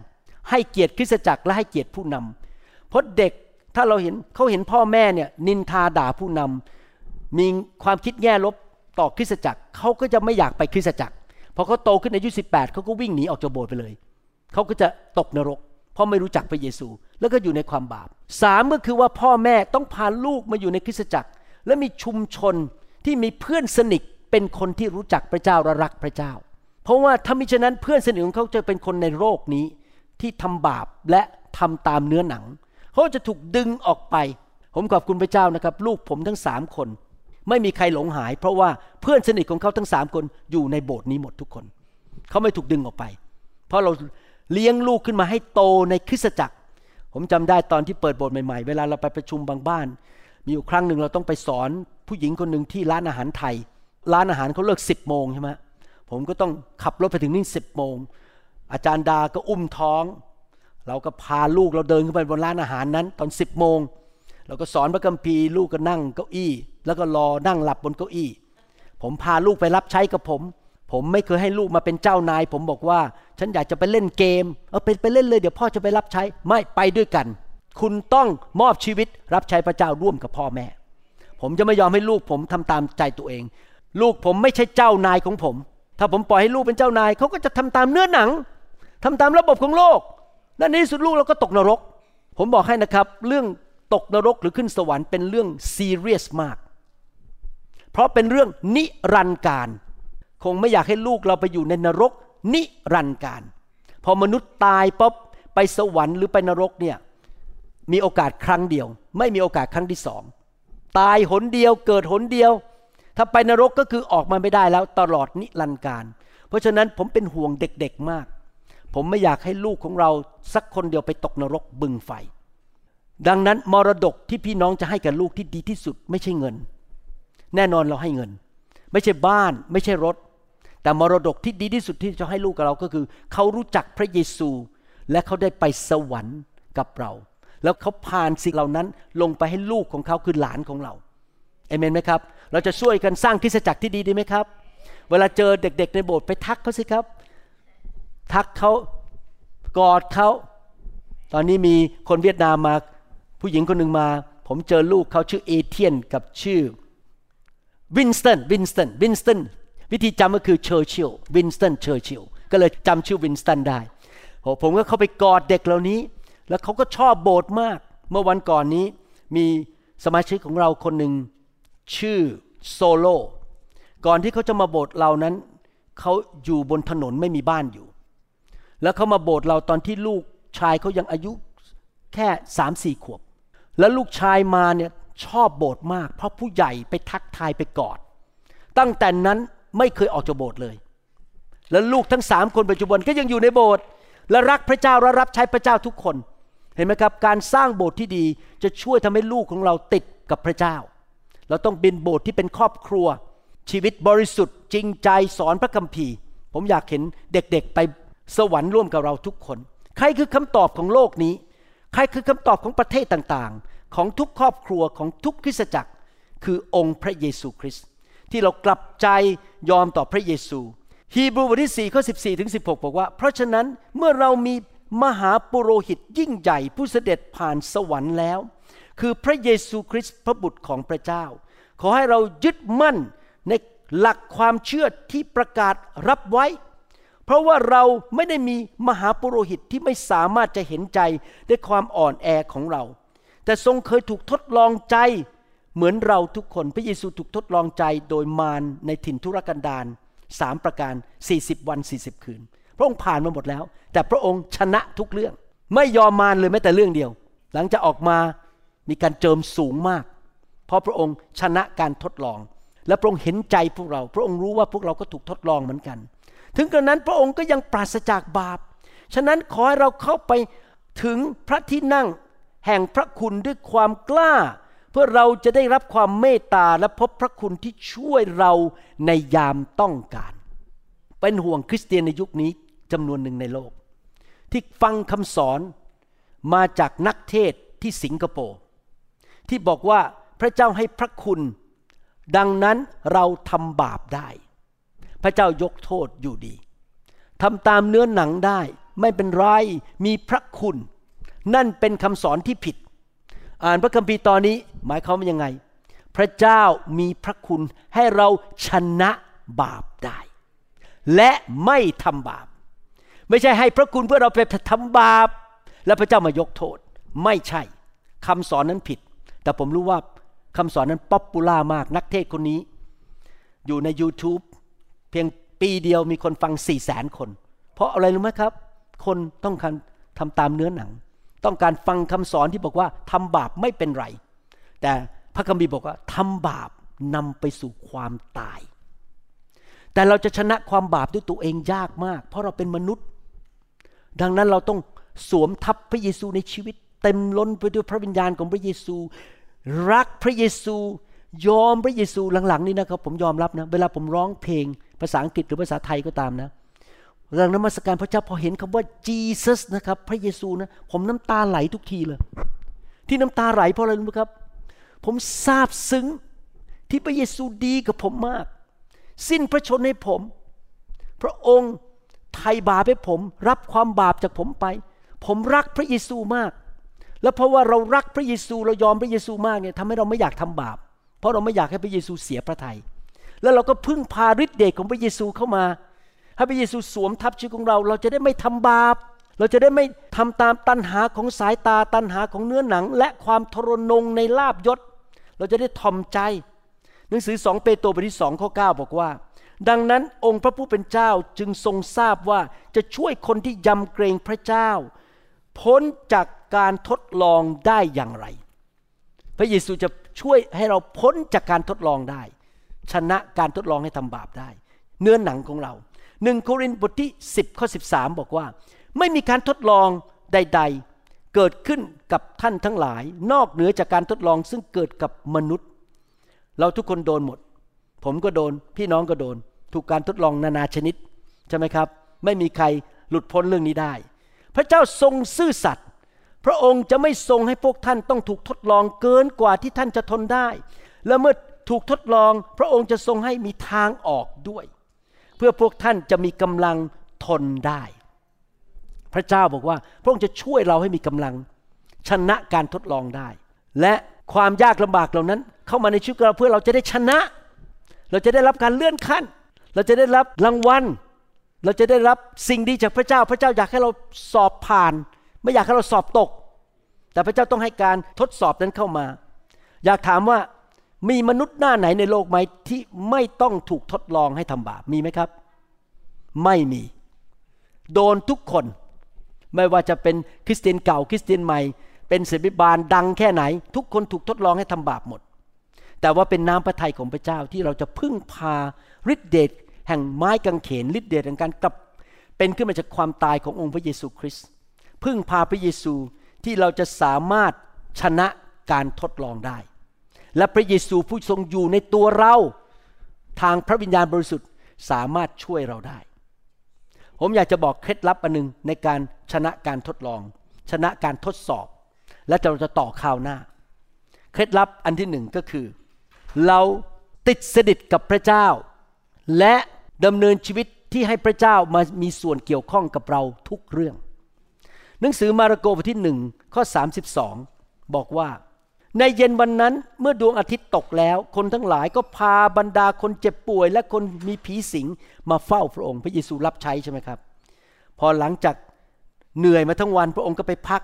ให้เกียรติคริสตจักรและให้เกียรติผู้นำเพราะเด็ก ถ้าเราเห็นเขาเห็นพ่อแม่เนี่ยนินทาด่าผู้นำมีความคิดแง่ลบต่อคริสตจักรเขาก็จะไม่อยากไปคริสตจักรพอเขาโตขึ้นอายุ18เขาก็วิ่งหนีออกจากโบสถ์ไปเลยเขาก็จะตกนรก เพราะไม่รู้จักพระเยซู แล้วก็อยู่ในความบาปสามก็คือว่าพ่อแม่ต้องพาลูกมาอยู่ในคริสตจักร และมีชุมชนที่มีเพื่อนสนิทเป็นคนที่รู้จักพระเจ้าและรักพระเจ้า เพราะว่าถ้ามิฉะนั้นเพื่อนสนิทของเขาจะเป็นคนในโลกนี้ที่ทำบาปและทำตามเนื้อหนัง เขาจะถูกดึงออกไป ผมขอบคุณพระเจ้านะครับ ลูกผมทั้งสามคน ไม่มีใครหลงหาย เพราะว่าเพื่อนสนิทของเขาทั้งสามคนอยู่ในโบสถ์นี้หมดทุกคน เขาไม่ถูกดึงออกไป เพราะเราเลี้ยงลูกขึ้นมาให้โตในคริสตจักร ผมจำได้ตอนที่เปิดโบสถ์ใหม่ๆ เวลาเราไปประชุมบางบ้าน มีอยู่ครั้งหนึ่งเราต้องไปสอนผู้หญิงคนหนึ่งที่ร้านอาหารไทย ร้านอาหารเขาเลิกสิบโมงใช่ไหมผมก็ต้องขับรถไปถึงนี่สิบโมง อาจารย์ดาก็อุ้มท้อง เราก็พาลูกเราเดินขึ้นไปบนร้านอาหารนั้น ตอนสิบโมงเราก็สอนพระคัมภีร์ลูกก็นั่งเก้าอี้ แล้วก็รอนั่งหลับบนเก้าอี้ ผมพาลูกไปรับใช้กับผม ผมไม่เคยให้ลูกมาเป็นเจ้านาย ผมบอกว่า ฉันอยากจะไปเล่นเกมเออไปไปเล่นเลยเดี๋ยวพ่อจะไปรับใช้ไม่ไปด้วยกัน คุณต้องมอบชีวิตรับใช้พระเจ้าร่วมกับพ่อแม่ ผมจะไม่ยอมให้ลูกผมทำตามใจตัวเอง ลูกผมไม่ใช่เจ้านายของผม ถ้าผมปล่อยให้ลูกเป็นเจ้านายเขาก็จะทำตามเนื้อหนังทำตามระบบของโลก และในที่สุดลูกเราก็ตกนรก ผมบอกให้นะครับ เรื่องตกนรกหรือขึ้นสวรรค์เป็นเรื่องซีเรียสมาก เพราะเป็นเรื่องนิรันดร์การ คงไม่อยากให้ลูกเราไปอยู่ในนรก นิรันดร์การ พอมนุษย์ตายปุ๊บไปสวรรค์หรือไปนรกเนี่ยมีโอกาสครั้งเดียว ไม่มีโอกาสครั้งที่สองตายหนเดียวเกิดหนเดียว ถ้าไปนรกก็คือออกมาไม่ได้แล้วตลอดนิรันดร์การ เพราะฉะนั้นผมเป็นห่วงเด็กๆมาก ผมไม่อยากให้ลูกของเราสักคนเดียวไปตกนรกบึงไฟ ดังนั้นมรดกที่พี่น้องจะให้กับลูกที่ดีที่สุดไม่ใช่เงิน แน่นอนเราให้เงิน ไม่ใช่บ้าน ไม่ใช่รถ แต่มรดกที่ดีที่สุดที่จะให้ลูกกับเราก็คือ เขารู้จักพระเยซู และเขาได้ไปสวรรค์กับเรา แล้วเขาผ่านสิ่งเหล่านั้นลงไปให้ลูกของเขาคือหลานของเราเอเมนไหมครับ เราจะช่วยกันสร้างคริสตจักรที่ดีดีไหมครับ เวลาเจอเด็ก ๆ ในโบสถ์ไปทักเขาสิครับ ทักเขากอดเขาตอนนี้มีคนเวียดนามมา ผู้หญิงคนหนึ่งมา ผมเจอลูกเขาชื่อเอเทียนกับชื่อวินสตันวินสตันวินสตันวิธีจำก็คือเชอร์ชิลวินสตันเชอร์ชิลก็เลยจำชื่อวินสตันได้ผมก็เข้าไปกอดเด็กเหล่านี้ แล้วเขาก็ชอบโบสถ์มาก เมื่อวันก่อนนี้มีสมาชิกของเราคนหนึ่งชื่อโซโลก่อนที่เขาจะมาโบสถ์เรานั้นเขาอยู่บนถนนไม่มีบ้านอยู่ แล้วเขามาโบสถ์เราตอนที่ลูกชายเขายังอายุแค่สามสี่ขวบ แล้วลูกชายมาเนี่ยชอบโบสถ์มาก เพราะผู้ใหญ่ไปทักทายไปกอด ตั้งแต่นั้นไม่เคยออกจากโบสถ์เลย แล้วลูกทั้งสามคนปัจจุบันก็ยังอยู่ในโบสถ์และรักพระเจ้าและรับใช้พระเจ้าทุกคน เห็นไหมครับ การสร้างโบสถ์ที่ดีจะช่วยทำให้ลูกของเราติดกับพระเจ้า เราต้องเป็นโบสถ์ที่เป็นครอบครัว ชีวิตบริสุทธิ์จริงใจสอนพระคัมภีร์ ผมอยากเห็นเด็กๆไป สวรรค์ร่วมกับเราทุกคน ใครคือคำตอบของโลกนี้ ใครคือคำตอบของประเทศต่างๆ ของทุกครอบครัวของทุกคริสตจักร คือองค์พระเยซูคริสต์ที่เรากลับใจยอมต่อพระเยซูฮีบรูบทที่4ข้อ14ถึง16 บอกว่า เพราะฉะนั้นเมื่อเรามีมหาปุโรหิตยิ่งใหญ่ผู้เสด็จผ่านสวรรค์แล้ว คือพระเยซูคริสต์พระบุตรของพระเจ้า ขอให้เรายึดมั่นในหลักความเชื่อที่ประกาศรับไว้ เพราะว่าเราไม่ได้มีมหาปุโรหิตที่ไม่สามารถจะเห็นใจด้วยความอ่อนแอของเรา แต่ทรงเคยถูกทดลองใจ เหมือนเราทุกคนพระเยซูถูกทดลองใจโดยมารในถิ่นทุรกันดารสามประการ 40 วัน 40 คืน พระองค์ผ่านมาหมดแล้ว แต่พระองค์ชนะทุกเรื่อง ไม่ยอมมารเลยแม้แต่เรื่องเดียว หลังจากออกมามีการเจิมสูงมาก เพราะพระองค์ชนะการทดลอง และพระองค์เห็นใจพวกเรา พระองค์รู้ว่าพวกเราก็ถูกทดลองเหมือนกัน ถึงกระนั้นพระองค์ก็ยังปราศจากบาป ฉะนั้นขอให้เราเข้าไปถึงพระที่นั่งแห่งพระคุณด้วยความกล้า เพื่อเราจะได้รับความเมตตาและพบพระคุณที่ช่วยเราในยามต้องการ เป็นห่วงคริสเตียนในยุคนี้จำนวนหนึ่งในโลก ที่ฟังคำสอนมาจากนักเทศที่สิงคโปร์ที่บอกว่าพระเจ้าให้พระคุณ ดังนั้นเราทำบาปได้ พระเจ้ายกโทษอยู่ดีทำตามเนื้อหนังได้ไม่เป็นไรมีพระคุณ นั่นเป็นคำสอนที่ผิด อ่านพระคัมภีร์ตอนนี้หมายความว่ายังไง พระเจ้ามีพระคุณให้เราชนะบาปได้ และไม่ทำบาป ไม่ใช่ให้พระคุณเพื่อเราไปทำบาป แล้วพระเจ้ามายกโทษ ไม่ใช่คำสอนนั้นผิด แต่ผมรู้ว่าคำสอนนั้นป๊อปปูล่ามากนักเทศคนนี้ อยู่ใน YouTube เพียงปีเดียวมีคนฟัง4ี่แสนคน เพราะอะไรรู้ไหมครับ คนต้องการทำตามเนื้อหนัง ต้องการฟังคำสอนที่บอกว่าทำบาปไม่เป็นไร แต่พระคัมภีร์บอกว่าทำบาปนำไปสู่ความตาย แต่เราจะชนะความบาปด้วยตัวเองยากมาก เพราะเราเป็นมนุษย์ ดังนั้นเราต้องสวมทับพระเยซูในชีวิต เต็มล้นไปด้วยพระวิญญาณของพระเยซู รักพระเยซู ยอมพระเยซูหลังๆนี่นะครับผมยอมรับนะ เวลาผมร้องเพลง ภาษาอังกฤษหรือภาษาไทยก็ตามนะหลังนมัสการพระเจ้าพอเห็นคำว่า Jesus นะครับ พระเยซูนะ ผมน้ำตาไหลทุกทีเลย ที่น้ำตาไหลเพราะอะไรรู้ไหมครับ ผมซาบซึ้งที่พระเยซูดีกับผมมาก สิ้นพระชนให้ผม พระองค์ไถ่บาปให้ผม รับความบาปจากผมไป ผมรักพระเยซูมาก แล้วเพราะว่าเรารักพระเยซูเรายอมพระเยซูมากเนี่ยทำให้เราไม่อยากทำบาป เพราะเราไม่อยากให้พระเยซูเสียพระทยัย แล้วเราก็พึ่งพาฤทธิ์เดชของพระเยซูเข้ามาให้พระเยซูสวมทับชีวิตของเรา เราจะได้ไม่ทำบาป เราจะได้ไม่ทำตามตัณหาของสายตาตัณหาของเนื้อหนัง และความทรนงในลาบยศ เราจะได้ทอมใจ หนังสือสองเปโตรบทที่สองข้อ9บอกว่า ดังนั้นองค์พระผู้เป็นเจ้าจึงทรงทราบว่าจะช่วยคนที่ยำเกรงพระเจ้า พ้นจากการทดลองได้อย่างไร พระเยซูจะช่วยให้เราพ้นจากการทดลองได้ ชนะการทดลองให้ทำบาปได้ เนื้อหนังของเราหนึ่งโครินธ์บทที่ 10ข้อ13 บอกว่า ไม่มีการทดลองใด ๆ เกิดขึ้นกับท่านทั้งหลาย นอกเหนือจากการทดลองซึ่งเกิดกับมนุษย์ เราทุกคนโดนหมด ผมก็โดน พี่น้องก็โดน ถูกการทดลองนานาชนิด ใช่ไหมครับ ไม่มีใครหลุดพ้นเรื่องนี้ได้ พระเจ้าทรงซื่อสัตย์พระองค์จะไม่ทรงให้พวกท่านต้องถูกทดลองเกินกว่าที่ท่านจะทนได้ และเมื่อ ถูกทดลอง พระองค์จะทรงให้มีทางออกด้วย เพื่อพวกท่านจะมีกำลังทนได้ พระเจ้าบอกว่า พระองค์จะช่วยเราให้มีกำลัง ชนะการทดลองได้ และความยากลำบากเหล่านั้น เข้ามาในชีวิตเราเพื่อเราจะได้ชนะ เราจะได้รับการเลื่อนขั้น เราจะได้รับรางวัล เราจะได้รับสิ่งดีจากพระเจ้า พระเจ้าอยากให้เราสอบผ่าน ไม่อยากให้เราสอบตก แต่พระเจ้าต้องให้การทดสอบนั้นเข้ามา อยากถามว่า มีมนุษย์หน้าไหนในโลกไหมที่ไม่ต้องถูกทดลองให้ทำบาปมีไหมครับ ไม่มี โดนทุกคน ไม่ว่าจะเป็นคริสเตียนเก่าคริสเตียนใหม่ เป็นศิบิบาลดังแค่ไหน ทุกคนถูกทดลองให้ทำบาปหมด แต่ว่าเป็นน้ำพระทัยของพระเจ้าที่เราจะพึ่งพาฤทธิเดชแห่งไม้กางเขนฤทธิเดชแห่งการกลับ เป็นขึ้นมาจากความตายขององค์พระเยซูคริสต์พึ่งพาพระเยซูที่เราจะสามารถชนะการทดลองได้ และพระเยซูผู้ทรงอยู่ในตัวเรา ทางพระวิญญาณบริสุทธิ์สามารถช่วยเราได้ ผมอยากจะบอกเคล็ดลับอันหนึ่งในการชนะการทดลอง ชนะการทดสอบ และเราจะต่อข่าวหน้า เคล็ดลับอันที่หนึ่งก็คือ เราติดสนิทกับพระเจ้า และดำเนินชีวิตที่ให้พระเจ้ามามีส่วนเกี่ยวข้องกับเราทุกเรื่อง หนังสือมาระโกบทที่หนึ่งข้อ 32 บอกว่า ในเย็นวันนั้นเมื่อดวงอาทิตย์ตกแล้ว คนทั้งหลายก็พาบรรดาคนเจ็บป่วย และคนมีผีสิงมาเฝ้าพระองค์ พระเยซูรับใช้ใช่ไหมครับ พอหลังจากเหนื่อยมาทั้งวันพระองค์ก็ไปพัก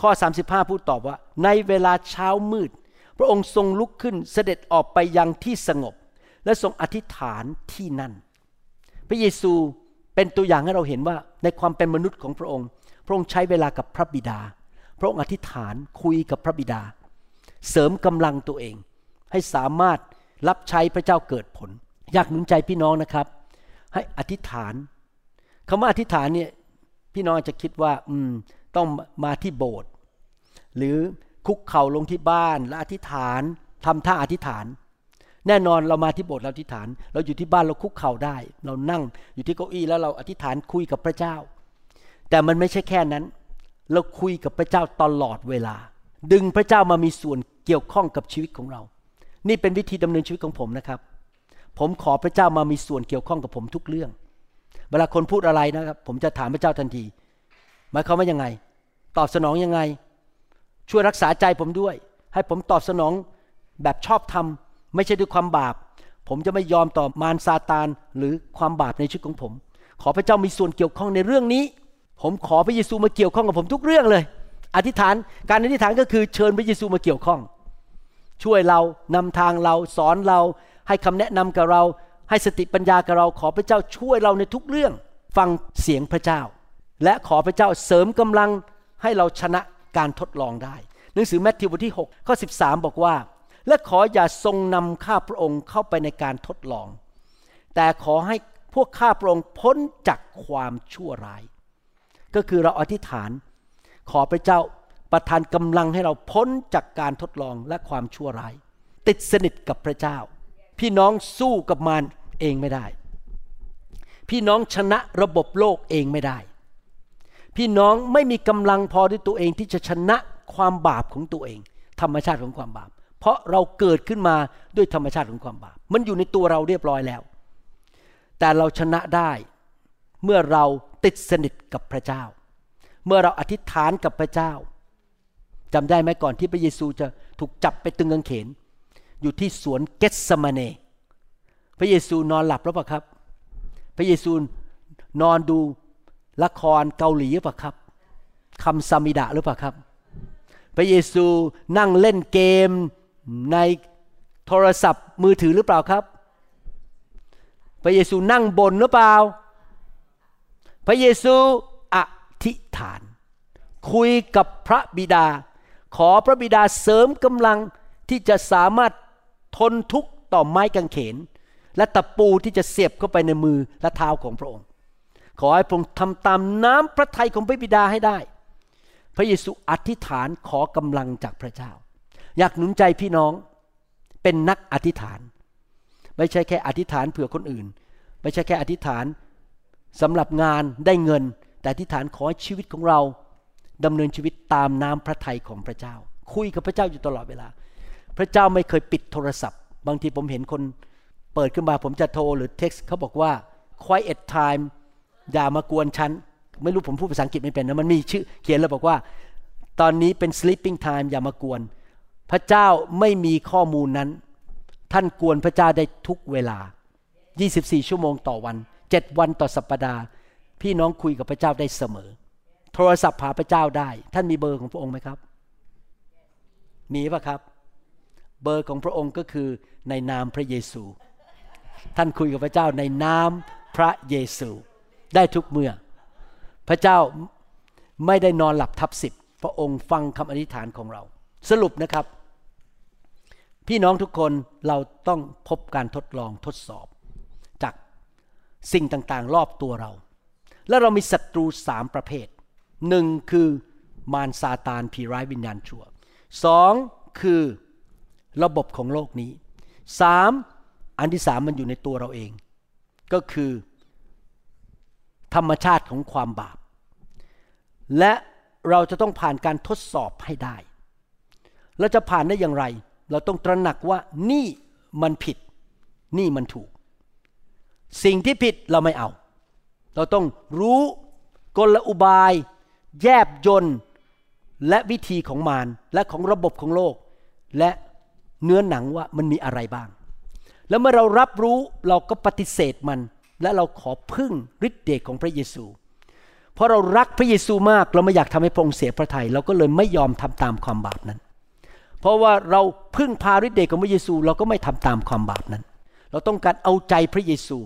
ข้อ 35 พูดตอบว่า ในเวลาเช้ามืด พระองค์ทรงลุกขึ้นเสด็จออกไปยังที่สงบ และทรงอธิษฐานที่นั่น พระเยซูเป็นตัวอย่างให้เราเห็นว่าในความเป็นมนุษย์ของพระองค์ พระองค์ใช้เวลากับพระบิดา พระองค์อธิษฐานคุยกับพระบิดา เสริมกำลังตัวเอง ให้สามารถรับใช้พระเจ้าเกิดผล อยากหนุนใจพี่น้องนะครับ ให้อธิษฐานคำว่าอธิษฐานเนี่ยพี่น้องจะคิดว่า อืม ต้องมาที่โบสถ์หรือคุกเข่าลงที่บ้านและอธิษฐานทำท่าอธิษฐาน แน่นอนเรามาที่โบสถ์เราอธิษฐาน เราอยู่ที่บ้านเราคุกเข่าได้ เรานั่งอยู่ที่เก้าอี้แล้วเราอธิษฐานคุยกับพระเจ้า แต่มันไม่ใช่แค่นั้น เราคุยกับพระเจ้าตลอดเวลา ดึงพระเจ้ามามีส่วนเกี่ยวข้องกับชีวิตของเรา นี่เป็นวิธีดำเนินชีวิตของผมนะครับ ผมขอพระเจ้ามามีส่วนเกี่ยวข้องกับผมทุกเรื่อง เวลาคนพูดอะไรนะครับ ผมจะถามพระเจ้าทันทีหมายความว่ายังไง ตอบสนองยังไง ช่วยรักษาใจผมด้วย ให้ผมตอบสนองแบบชอบธรรม ไม่ใช่ด้วยความบาป ผมจะไม่ยอมต่อมารซาตานหรือความบาปในชีวิตของผม ขอพระเจ้ามีส่วนเกี่ยวข้องในเรื่องนี้ ผมขอพระเยซูมาเกี่ยวข้องกับผมทุกเรื่องเลย อธิษฐานการอธิษฐานก็คือเชิญพระเยซูมาเกี่ยวข้อง ช่วยเรานำทางเราสอนเราให้คำแนะนำกับเรา ให้สติปัญญากับเราขอพระเจ้าช่วยเราในทุกเรื่องฟังเสียงพระเจ้า และขอพระเจ้าเสริมกำลังให้เราชนะการทดลองได้ หนังสือแมทธิวบทที่6ข้อ13 บอกว่า และขออย่าทรงนำข้าพระองค์เข้าไปในการทดลอง แต่ขอให้พวกข้าพระองค์พ้นจากความชั่วร้าย ก็คือเราอธิษฐาน ขอพระเจ้าประทานกำลังให้เราพ้นจากการทดลองและความชั่วร้าย ติดสนิทกับพระเจ้า พี่น้องสู้กับมารเองไม่ได้ พี่น้องชนะระบบโลกเองไม่ได้ พี่น้องไม่มีกำลังพอด้วยตัวเองที่จะชนะความบาปของตัวเอง ธรรมชาติของความบาป เพราะเราเกิดขึ้นมาด้วยธรรมชาติของความบาป มันอยู่ในตัวเราเรียบร้อยแล้ว แต่เราชนะได้เมื่อเราติดสนิทกับพระเจ้า เมื่อเราอธิษฐานกับพระเจ้าจำได้ไหมก่อนที่พระเยซูจะถูกจับไปตึงกางเขน อยู่ที่สวนเกตสมาเน พระเยซูนอนหลับแล้วเปล่าครับ พระเยซูนอนดูละครเกาหลีหรือเปล่าครับคำซามิดะหรือเปล่าครับ พระเยซูนั่งเล่นเกมในโทรศัพท์มือถือหรือเปล่าครับ พระเยซูนั่งบนหรือเปล่า พระเยซู ธิษฐาน คุยกับพระบิดา ขอพระบิดาเสริมกำลังที่จะสามารถทนทุกข์ต่อไม้กางเขน และตะปูที่จะเสียบเข้าไปในมือและเท้าของพระองค์ ขอให้พระองค์ทำตามน้ำพระทัยของพระบิดาให้ได้ พระเยซูอธิษฐานขอกำลังจากพระเจ้า อยากหนุนใจพี่น้องเป็นนักอธิษฐาน ไม่ใช่แค่อธิษฐานเผื่อคนอื่น ไม่ใช่แค่อธิษฐานสำหรับงานได้เงิน แต่อธิษฐานขอให้ชีวิตของเราดำเนินชีวิตตามน้ำพระทัยของพระเจ้า คุยกับพระเจ้าอยู่ตลอดเวลา พระเจ้าไม่เคยปิดโทรศัพท์ บางทีผมเห็นคนเปิดขึ้นมาผมจะโทรหรือเท็กซ์เขาบอกว่า quiet time อย่ามากวนฉัน ไม่รู้ผมพูดภาษาอังกฤษไม่เป็นนะมันมีชื่อเขียนแล้วบอกว่า ตอนนี้เป็น sleeping time อย่ามากวน พระเจ้าไม่มีข้อมูลนั้น ท่านกวนพระเจ้าได้ทุกเวลา 24 ชั่วโมงต่อวัน 7 วันต่อสัปปดาห์ พี่น้องคุยกับพระเจ้าได้เสมอ โทรศัพท์หาพระเจ้าได้ ท่านมีเบอร์ของพระองค์ไหมครับ มีปะครับ เบอร์ของพระองค์ก็คือในนามพระเยซู ท่านคุยกับพระเจ้าในนามพระเยซู ได้ทุกเมื่อ พระเจ้าไม่ได้นอนหลับทับสิบพระองค์ฟังคำอธิษฐานของเรา สรุปนะครับ พี่น้องทุกคนเราต้องพบการทดลองทดสอบ จากสิ่งต่างๆ รอบตัวเรา และเรามีศัตรูสามประเภทหนึ่งคือมารซาตานผีร้ายวิญญาณชั่วสองคือระบบของโลกนี้สามอันที่สามมันอยู่ในตัวเราเอง ก็คือ ธรรมชาติของความบาป และเราจะต้องผ่านการทดสอบให้ได้เราจะผ่านได้อย่างไร เราต้องตระหนักว่านี่มันผิด นี่มันถูก สิ่งที่ผิดเราไม่เอา เราต้องรู้กลอุบาย แยบยนและวิธีของมารและของระบบของโลก และเนื้อหนังว่ามันมีอะไรบ้าง แล้วเมื่อเรารับรู้เราก็ปฏิเสธมัน และเราขอพึ่งฤทธิ์เดชของพระเยซู เพราะเรารักพระเยซูมากเราไม่อยากทำให้พระองค์เสียพระทยัยเราก็เลยไม่ยอมทำตามความบาปนั้น เพราะว่าเราพึ่งพาฤทธิ์เดชของพระเยซู เราก็ไม่ทำตามความบาปนั้น เราต้องการเอาใจพระเยซู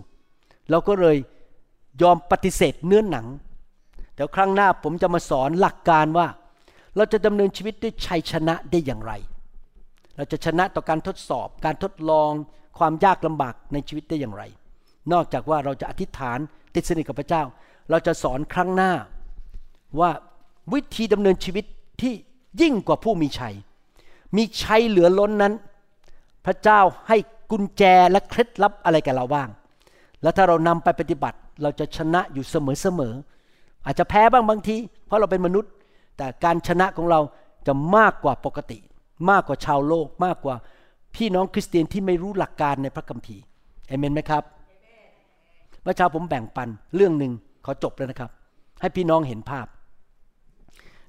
เราก็เลย ยอมปฏิเสธเนื้อหนัง เดี๋ยวครั้งหน้าผมจะมาสอนหลักการว่า เราจะดำเนินชีวิตด้วยชัยชนะได้อย่างไร เราจะชนะต่อการทดสอบ การทดลอง ความยากลำบากในชีวิตได้อย่างไร นอกจากว่าเราจะอธิษฐานติดสนิทกับพระเจ้า เราจะสอนครั้งหน้า ว่าวิธีดำเนินชีวิตที่ยิ่งกว่าผู้มีชัย มีชัยเหลือล้นนั้น พระเจ้าให้กุญแจและเคล็ดลับอะไรแกับเราบ้าง แล้วถ้าเรานำไปปฏิบัติ เราจะชนะอยู่เสมอๆอาจจะแพ้บ้างบางที เพราะเราเป็นมนุษย์ แต่การชนะของเราจะมากกว่าปกติ มากกว่าชาวโลก มากกว่าพี่น้องคริสเตียนที่ไม่รู้หลักการในพระคัมภีร์เอเมนไหมครับเมื่อเช้าผมแบ่งปันเรื่องหนึ่งขอจบแล้วนะครับ ให้พี่น้องเห็นภาพ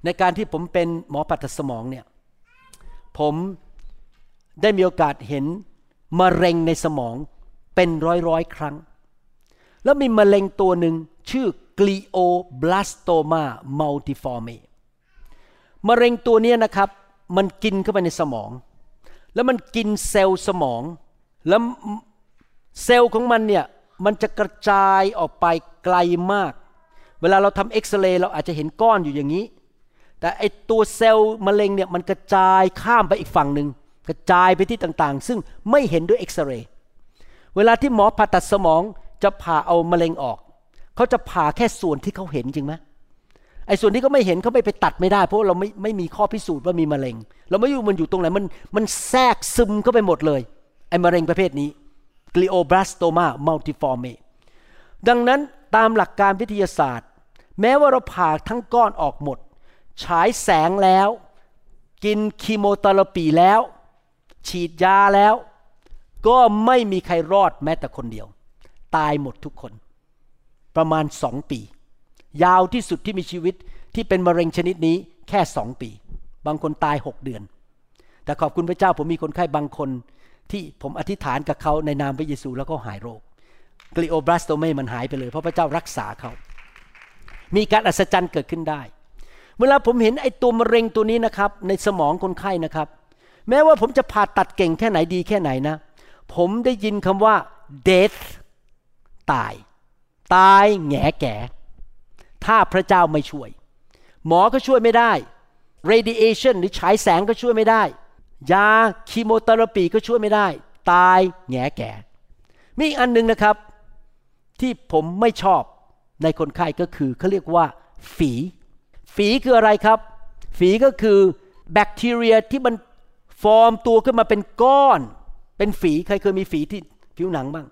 ในการที่ผมเป็นหมอปัตสมองเนี่ยผมได้มีโอกาสเห็นมะเร็งในสมองเป็นร้อยร้อยครั้ง แล้วมีมะเร็งตัวหนึ่งชื่อ glioblastoma multiforme มะเร็งตัวนี้นะครับ มันกินเข้าไปในสมอง แล้วมันกินเซลล์สมอง แล้วเซลล์ของมันเนี่ย มันจะกระจายออกไปไกลมาก เวลาเราทำเอ็กซเรย์เราอาจจะเห็นก้อนอยู่อย่างนี้ แต่ไอตัวเซลล์มะเร็งเนี่ย มันกระจายข้ามไปอีกฝั่งหนึ่งกระจายไปที่ต่างๆ ซึ่งไม่เห็นด้วยเอ็กซเรย์ เวลาที่หมอผ่าตัดสมอง จะผ่าเอามะเร็งออก เขาจะผ่าแค่ส่วนที่เขาเห็นจริงไหมไอ้ส่วนที่เขาไม่เห็นเขาไม่ไปตัดไม่ได้ เพราะเราไม่ไม่มีข้อพิสูจน์ว่ามีมะเร็ง เราไม่รู้มันอยู่ตรงไหนมันมันแทรกซึมเข้าไปหมดเลยไอ้มะเร็งประเภทนี้ glioblastoma multiforme ดังนั้นตามหลักการวิทยาศาสตร์ แม้ว่าเราผ่าทั้งก้อนออกหมด ฉายแสงแล้ว กิน chemotherapy แล้ว ฉีดยาแล้ว ก็ไม่มีใครรอดแม้แต่คนเดียว ตายหมดทุกคน ประมาณสองปี ยาวที่สุดที่มีชีวิตที่เป็นมะเร็งชนิดนี้แค่สองปี บางคนตายหกเดือน แต่ขอบคุณพระเจ้าผมมีคนไข้บางคน ที่ผมอธิษฐานกับเขาในนามพระเยซูแล้วก็หายโรค glioblastoma มันหายไปเลย เพราะพระเจ้ารักษาเขา มีการอัศจรรย์เกิดขึ้นได้ เวลาผมเห็นไอ้ตัวมะเร็งตัวนี้นะครับ ในสมองคนไข้นะครับ แม้ว่าผมจะผ่าตัดเก่งแค่ไหนดีแค่ไหนนะ ผมได้ยินคำว่า death ตาย ตายแง่แก่ ถ้าพระเจ้าไม่ช่วย หมอก็ช่วยไม่ได้ radiation หรือฉายแสงก็ช่วยไม่ได้ ยาคีโมเทอราปีก็ช่วยไม่ได้ ตายแง่แก่ มีอีกอันหนึงนะครับ ที่ผมไม่ชอบในคนไข้ก็คือเขาเรียกว่า ฝี ฝีคืออะไรครับ ฝีก็คือแบคทีเรียที่มันฟอร์มตัวขึ้นมาเป็นก้อน เป็นฝีใครเคยมีฝีที่ผิวหนังบ้าง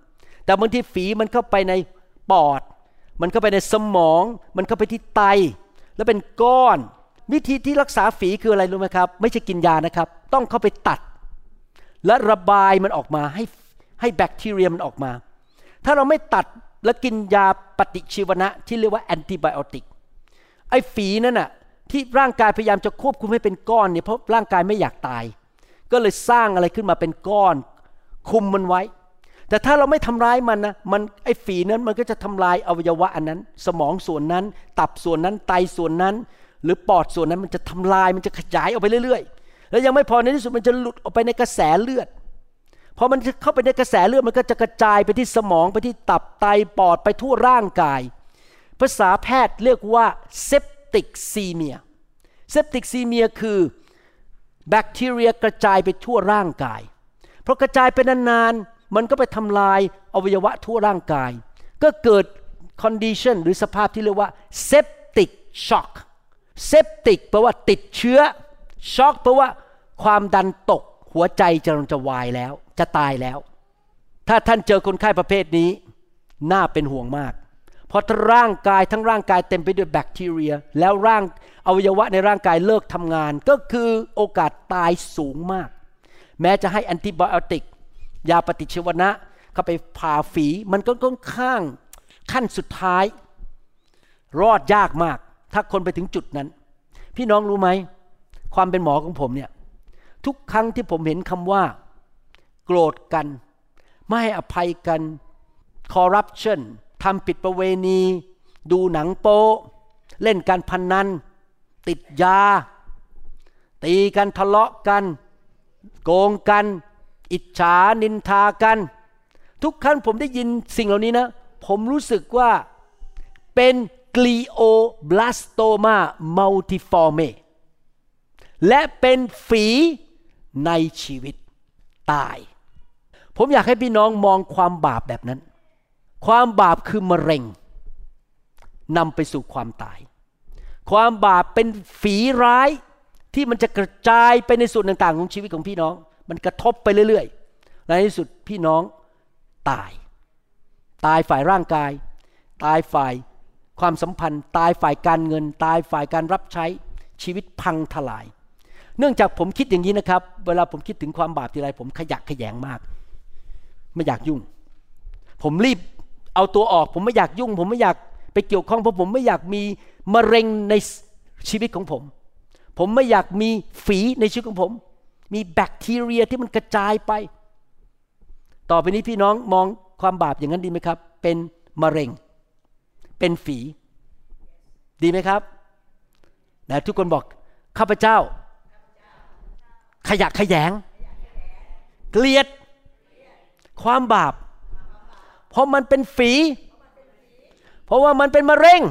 แต่บางทีฝีมันเข้าไปในปอด มันเข้าไปในสมอง มันเข้าไปที่ไต แล้วเป็นก้อน วิธีที่รักษาฝีคืออะไรรู้ไหมครับ ไม่ใช่กินยานะครับ ต้องเข้าไปตัด และระบายมันออกมาให้ให้แบคทีเรียมันออกมา ถ้าเราไม่ตัดและกินยาปฏิชีวนะที่เรียกว่าแอนติไบโอติกไอ้ฝีนั่นน่ะที่ร่างกายพยายามจะควบคุมให้เป็นก้อนเนี่ยเพราะร่างกายไม่อยากตาย ก็เลยสร้างอะไรขึ้นมาเป็นก้อน คุมมันไว้ แต่ถ้าเราไม่ทำร้ายมันนะมันไอ้ฝีนั้นมันก็จะทำลายอวัยวะอันนั้น สมองส่วนนั้น ตับส่วนนั้นไตส่วนนั้น หรือปอดส่วนนั้นมันจะทำลายมันจะขยายออกไปเรื่อยๆ แล้วยังไม่พอในที่สุดมันจะหลุดออกไปในกระแสเลือดพอมันเข้าไปในกระแสเลือดมันก็จะกระจายไปที่สมองไปที่ตับไตปอดไปทั่วร่างกาย ภาษาแพทย์เรียกว่า septicemia septicemia คือแบคทีเรียกระจายไปทั่วร่างกายเพราะกระจายไปนานๆ มันก็ไปทำลายอวัยวะทั่วร่างกาย ก็เกิด condition หรือสภาพที่เรียกว่า septic shock septic แปลว่าติดเชื้อ shock แปลว่าความดันตก หัวใจจะจะวายแล้ว จะตายแล้ว ถ้าท่านเจอคนไข้ประเภทนี้ น่าเป็นห่วงมาก เพราะถ้าร่างกายทั้งร่างกายเต็มไปด้วยแบคทีเรีย แล้วร่างอวัยวะในร่างกายเลิกทำงาน ก็คือโอกาสตายสูงมาก แม้จะให้แอนติบอติก ยาปฏิชีวนะเข้าไปผ่าฝีมันก็ค่อนข้างขั้นสุดท้าย รอดยากมาก ถ้าคนไปถึงจุดนั้น พี่น้องรู้ไหม ความเป็นหมอของผมเนี่ย ทุกครั้งที่ผมเห็นคำว่า โกรธกัน ไม่ให้อภัยกันคอร์รัปชันทำผิดประเวณี ดูหนังโป๊เล่นการพนนัน ติดยา ตีกันทะเลาะกัน โกงกัน อิจฉานินทากัน ทุกครั้งผมได้ยินสิ่งเหล่านี้นะ ผมรู้สึกว่าเป็น glioblastoma multiforme และเป็นฝีในชีวิตตาย ผมอยากให้พี่น้องมองความบาปแบบนั้น ความบาปคือมะเร็งนำไปสู่ความตาย ความบาปเป็นฝีร้ายที่มันจะกระจายไปในส่วนต่างๆ ของชีวิตของพี่น้อง มันกระทบไปเรื่อยๆ ในที่สุดพี่น้องตาย ตายฝ่ายร่างกาย ตายฝ่ายความสัมพันธ์ ตายฝ่ายการเงิน ตายฝ่ายการรับใช้ชีวิตพังทลาย เนื่องจากผมคิดอย่างนี้นะครับ เวลาผมคิดถึงความบาปทีไรผมขยักขยงมาก ไม่อยากยุ่ง ผมรีบเอาตัวออก ผมไม่อยากยุ่ง ผมไม่อยากไปเกี่ยวข้องเพราะผมไม่อยากมีมะเร็งในชีวิตของผม ผมไม่อยากมีฝีในชีวิตของผม มีแบคทีเรียที่มันกระจายไป ต่อไปนี้พี่น้องมองความบาปอย่างนั้นดีไหมครับ เป็นมะเร็ง เป็นฝี ดีไหมครับแต่ทุกคนบอกข้าพเจ้า ขยักขยง เกลียด ความบาป เพราะมันเป็นฝี เพราะว่ามันเป็นมะเร็ง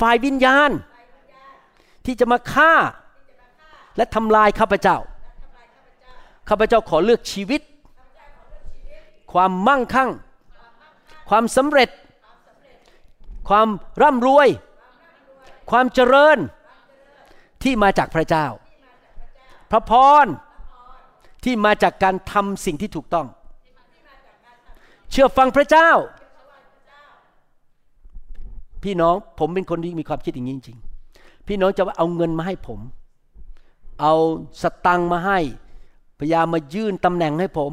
ฝ่ายวิญญาณ ที่จะมาฆ่า และทำลายข้าพเจ้า ข้าพเจ้าขอเลือกชีวิต ความมั่งคั่ง ความสำเร็จ ความร่ำรวย ความเจริญที่มาจากพระเจ้า พระพรที่มาจากการทำสิ่งที่ถูกต้อง เชื่อฟังพระเจ้า พี่น้องผมเป็นคนที่มีความคิดอย่างนี้จริงๆพี่น้องจะเอาเงินมาให้ผม เอาสตังค์มาให้ พยายามมายื่นตำแหน่งให้ผม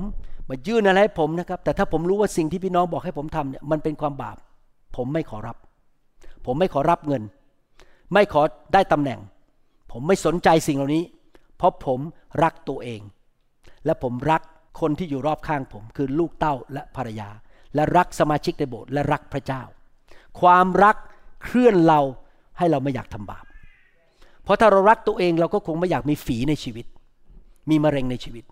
มายื่นอะไรให้ผมนะครับ แต่ถ้าผมรู้ว่าสิ่งที่พี่น้องบอกให้ผมทำเนี่ยมันเป็นความบาป ผมไม่ขอรับ ผมไม่ขอรับเงิน ไม่ขอได้ตำแหน่ง ผมไม่สนใจสิ่งเหล่านี้ เพราะผมรักตัวเอง และผมรักคนที่อยู่รอบข้างผม คือลูกเต้าและภรรยา และรักสมาชิกในโบสถ์และรักพระเจ้า ความรักเคลื่อนเราให้เราไม่อยากทำบาป เพราะถ้าเรารักตัวเองเราก็คงไม่อยากมีฝีในชีวิต มีมะเร็งในชีวิต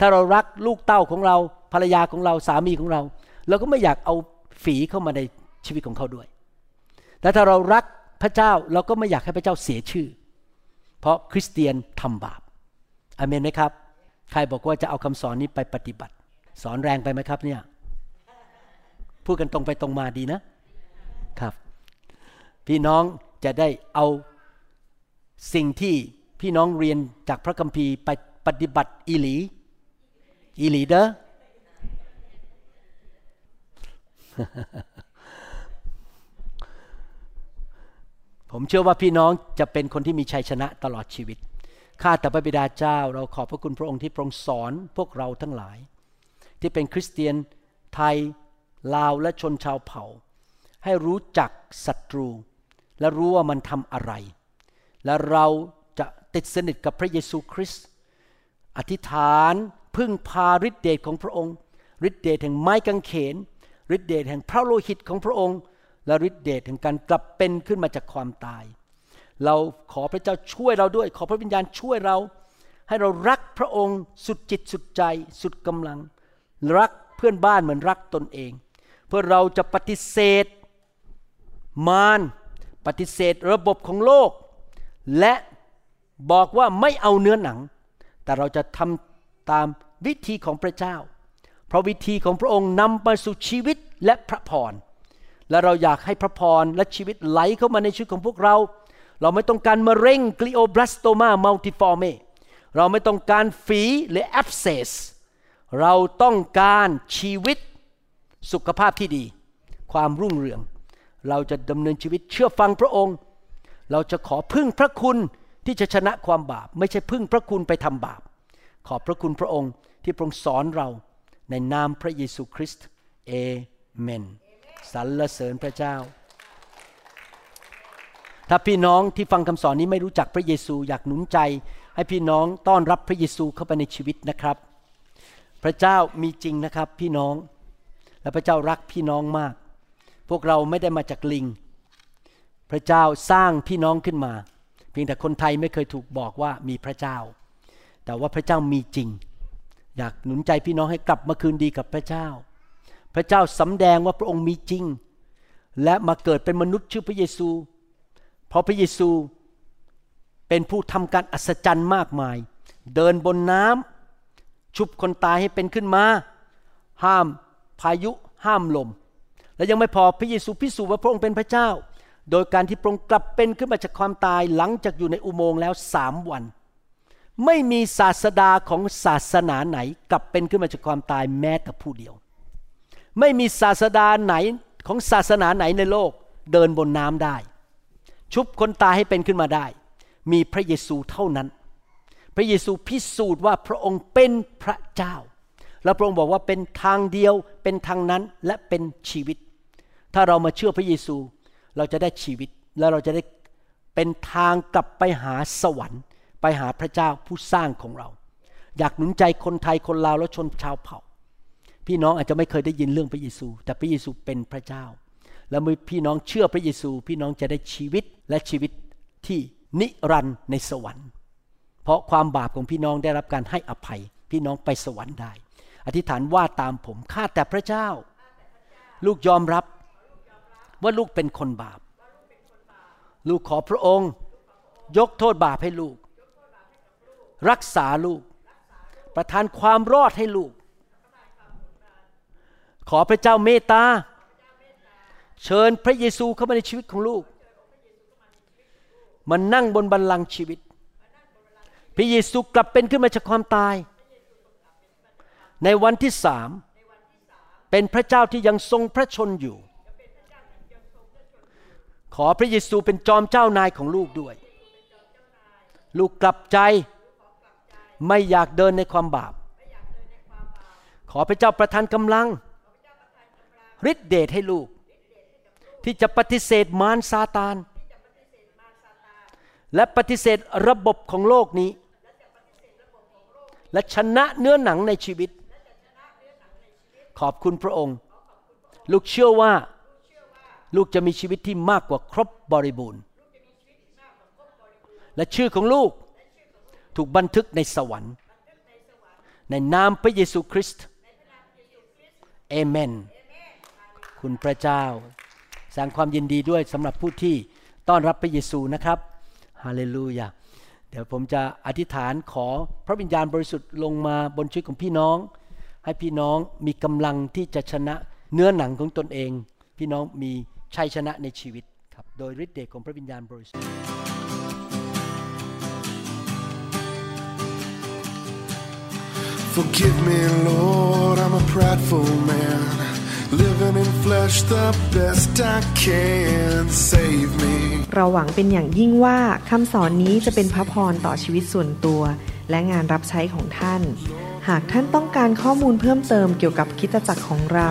ถ้าเรารักลูกเต้าของเราภรรยาของเราสามีของเรา เราก็ไม่อยากเอาฝีเข้ามาในชีวิตของเขาด้วย แต่ถ้าเรารักพระเจ้าเราก็ไม่อยากให้พระเจ้าเสียชื่อ เพราะคริสเตียนทำบาปอเมนไหมครับ ใครบอกว่าจะเอาคำสอนนี้ไปปฏิบัติ สอนแรงไปไหมครับเนี่ย พูดกันตรงไปตรงมาดีนะ ครับ พี่น้องจะได้เอา สิ่งที่พี่น้องเรียนจากพระคัมภีร์ไปปฏิบัติอีหลี อีหลีเด้อผมเชื่อว่าพี่น้องจะเป็นคนที่มีชัยชนะตลอดชีวิต ข้าแต่พระบิดาเจ้า เราขอบพระคุณพระองค์ที่ทรงสอนพวกเราทั้งหลาย ที่เป็นคริสเตียนไทยลาวและชนชาวเผ่า ให้รู้จักศัตรู และรู้ว่ามันทำอะไร และเราจะติดสนิทกับพระเยซูคริสต์อธิษฐานพึ่งพาฤทธิเดชของพระองค์ฤทธิเดชแห่งไม้กางเขนฤทธิเดชแห่งพระโลหิตของพระองค์ และฤทธิเดชแห่งการกลับเป็นขึ้นมาจากความตาย เราขอพระเจ้าช่วยเราด้วย ขอพระวิญญาณช่วยเรา ให้เรารักพระองค์สุดจิตสุดใจ สุดกำลัง รักเพื่อนบ้านเหมือนรักตนเอง เพื่อเราจะปฏิเสธ มารปฏิเสธระบบของโลก และบอกว่าไม่เอาเนื้อหนัง แต่เราจะทำตามวิธีของพระเจ้า เพราะวิธีของพระองค์นำไปสู่ชีวิตและพระพร และเราอยากให้พระพรและชีวิตไหลเข้ามาในชีวิตของพวกเรา เราไม่ต้องการมะเร็ง glioblastoma multiforme เราไม่ต้องการฝีหรือแอ s เซสเราต้องการชีวิตสุขภาพที่ดี ความรุ่งเรือง เราจะดำเนินชีวิตเชื่อฟังพระองค์ เราจะขอพึ่งพระคุณที่จะชนะความบาป ไม่ใช่พึ่งพระคุณไปทำบาป ขอบพระคุณพระองค์ที่ทรงสอนเราในนามพระเยซูคริสต์เอเมนสรรเสริญพระเจ้า ถ้าพี่น้องที่ฟังคำสอนนี้ไม่รู้จักพระเยซูอยากหนุนใจ ให้พี่น้องต้อนรับพระเยซูเข้าไปในชีวิตนะครับ พระเจ้ามีจริงนะครับพี่น้องและพระเจ้ารักพี่น้องมาก พวกเราไม่ได้มาจากลิง พระเจ้าสร้างพี่น้องขึ้นมา เพียงแต่คนไทยไม่เคยถูกบอกว่ามีพระเจ้า แต่ว่าพระเจ้ามีจริง อยากหนุนใจพี่น้องให้กลับมาคืนดีกับพระเจ้า พระเจ้าสำแดงว่าพระองค์มีจริง และมาเกิดเป็นมนุษย์ชื่อพระเยซู เพราะพระเยซูเป็นผู้ทำการอัศจรรย์มากมาย เดินบนน้ำชุบคนตายให้เป็นขึ้นมา ห้ามพายุห้ามลม และยังไม่พอพระเยซูพิสูจน์ว่าพระองค์เป็นพระเจ้า โดยการที่พระองค์กลับเป็นขึ้นมาจากความตายหลังจากอยู่ในอุโมงค์แล้วสามวัน ไม่มีศาสดาของศาสนาไหน กลับเป็นขึ้นมาจากความตายแม้แต่ผู้เดียว ไม่มีศาสดาไหนของศาสนาไหนในโลกเดินบนน้ำได้ ชุบคนตายให้เป็นขึ้นมาได้ มีพระเยซูเท่านั้น พระเยซูพิสูจน์ว่าพระองค์เป็นพระเจ้า และพระองค์บอกว่าเป็นทางเดียวเป็นทางนั้นและเป็นชีวิต ถ้าเรามาเชื่อพระเยซู เราจะได้ชีวิตและเราจะได้เป็นทางกลับไปหาสวรรค์ ไปหาพระเจ้าผู้สร้างของเรา อยากหนุนใจคนไทยคนลาวและชนชาวเผ่า พี่น้องอาจจะไม่เคยได้ยินเรื่องพระเยซู แต่พระเยซูเป็นพระเจ้า แล้วเมื่อพี่น้องเชื่อพระเยซู พี่น้องจะได้ชีวิตและชีวิตที่นิรันดร์ในสวรรค์ เพราะความบาปของพี่น้องได้รับการให้อภัย พี่น้องไปสวรรค์ได้ อธิษฐานว่าตามผมข้าแต่พระเจ้า ลูกยอมรับ ว่าลูกเป็นคนบาป ลูกขอพระองค์ ยกโทษบาปให้ลูก รักษาลูก ประทานความรอดให้ลูก ขอพระเจ้าเมตตา เชิญพระเยซูเข้ามาในชีวิตของลูก มันนั่งบนบัลลังก์ชีวิต พระเยซูกลับเป็นขึ้นมาจากความตาย ในวันที่สามเป็นพระเจ้าที่ยังทรงพระชนอยู่ ขอพระเยซูเป็นจอมเจ้านายของลูกด้วย ลูกกลับใจไม่อยากเดินในความบาป ขอพระเจ้าประทานกำลังฤทธิเดชให้ลูก ที่จะปฏิเสธมารซาตาน และปฏิเสธระบบของโลกนี้ และชนะเนื้อหนังในชีวิต ขอบคุณพระองค์ ลูกเชื่อว่า ลูกจะมีชีวิตที่มากกว่าครบบริบูรณ์ และชื่อของลูกถูกบันทึกในสวรรค์ ในนามพระเยซูคริสต์เอเมน คุณพระเจ้า แสดงความยินดีด้วยสำหรับผู้ที่ต้อนรับพระเยซูนะครับฮาเลลูยาเดี๋ยวผมจะอธิษฐานขอพระวิญญาณบริสุทธิ์ลงมาบนชีวิตของพี่น้อง ให้พี่น้องมีกำลังที่จะชนะเนื้อหนังของตนเอง พี่น้องมี ชัยชนะในชีวิตครับโดยฤทธิ์เดชของพระวิญญาณบริสุทธิ์ Forgive me, Lord, I'm a prideful man. Living in flesh the best I can. Save me. เราหวังเป็นอย่างยิ่งว่าคำสอนนี้จะเป็นพระพรต่อชีวิตส่วนตัว และงานรับใช้ของท่าน หากท่านต้องการข้อมูลเพิ่มเติมเกี่ยวกับคริดจักรของเรา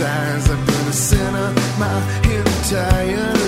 size. I've been a sinner my entire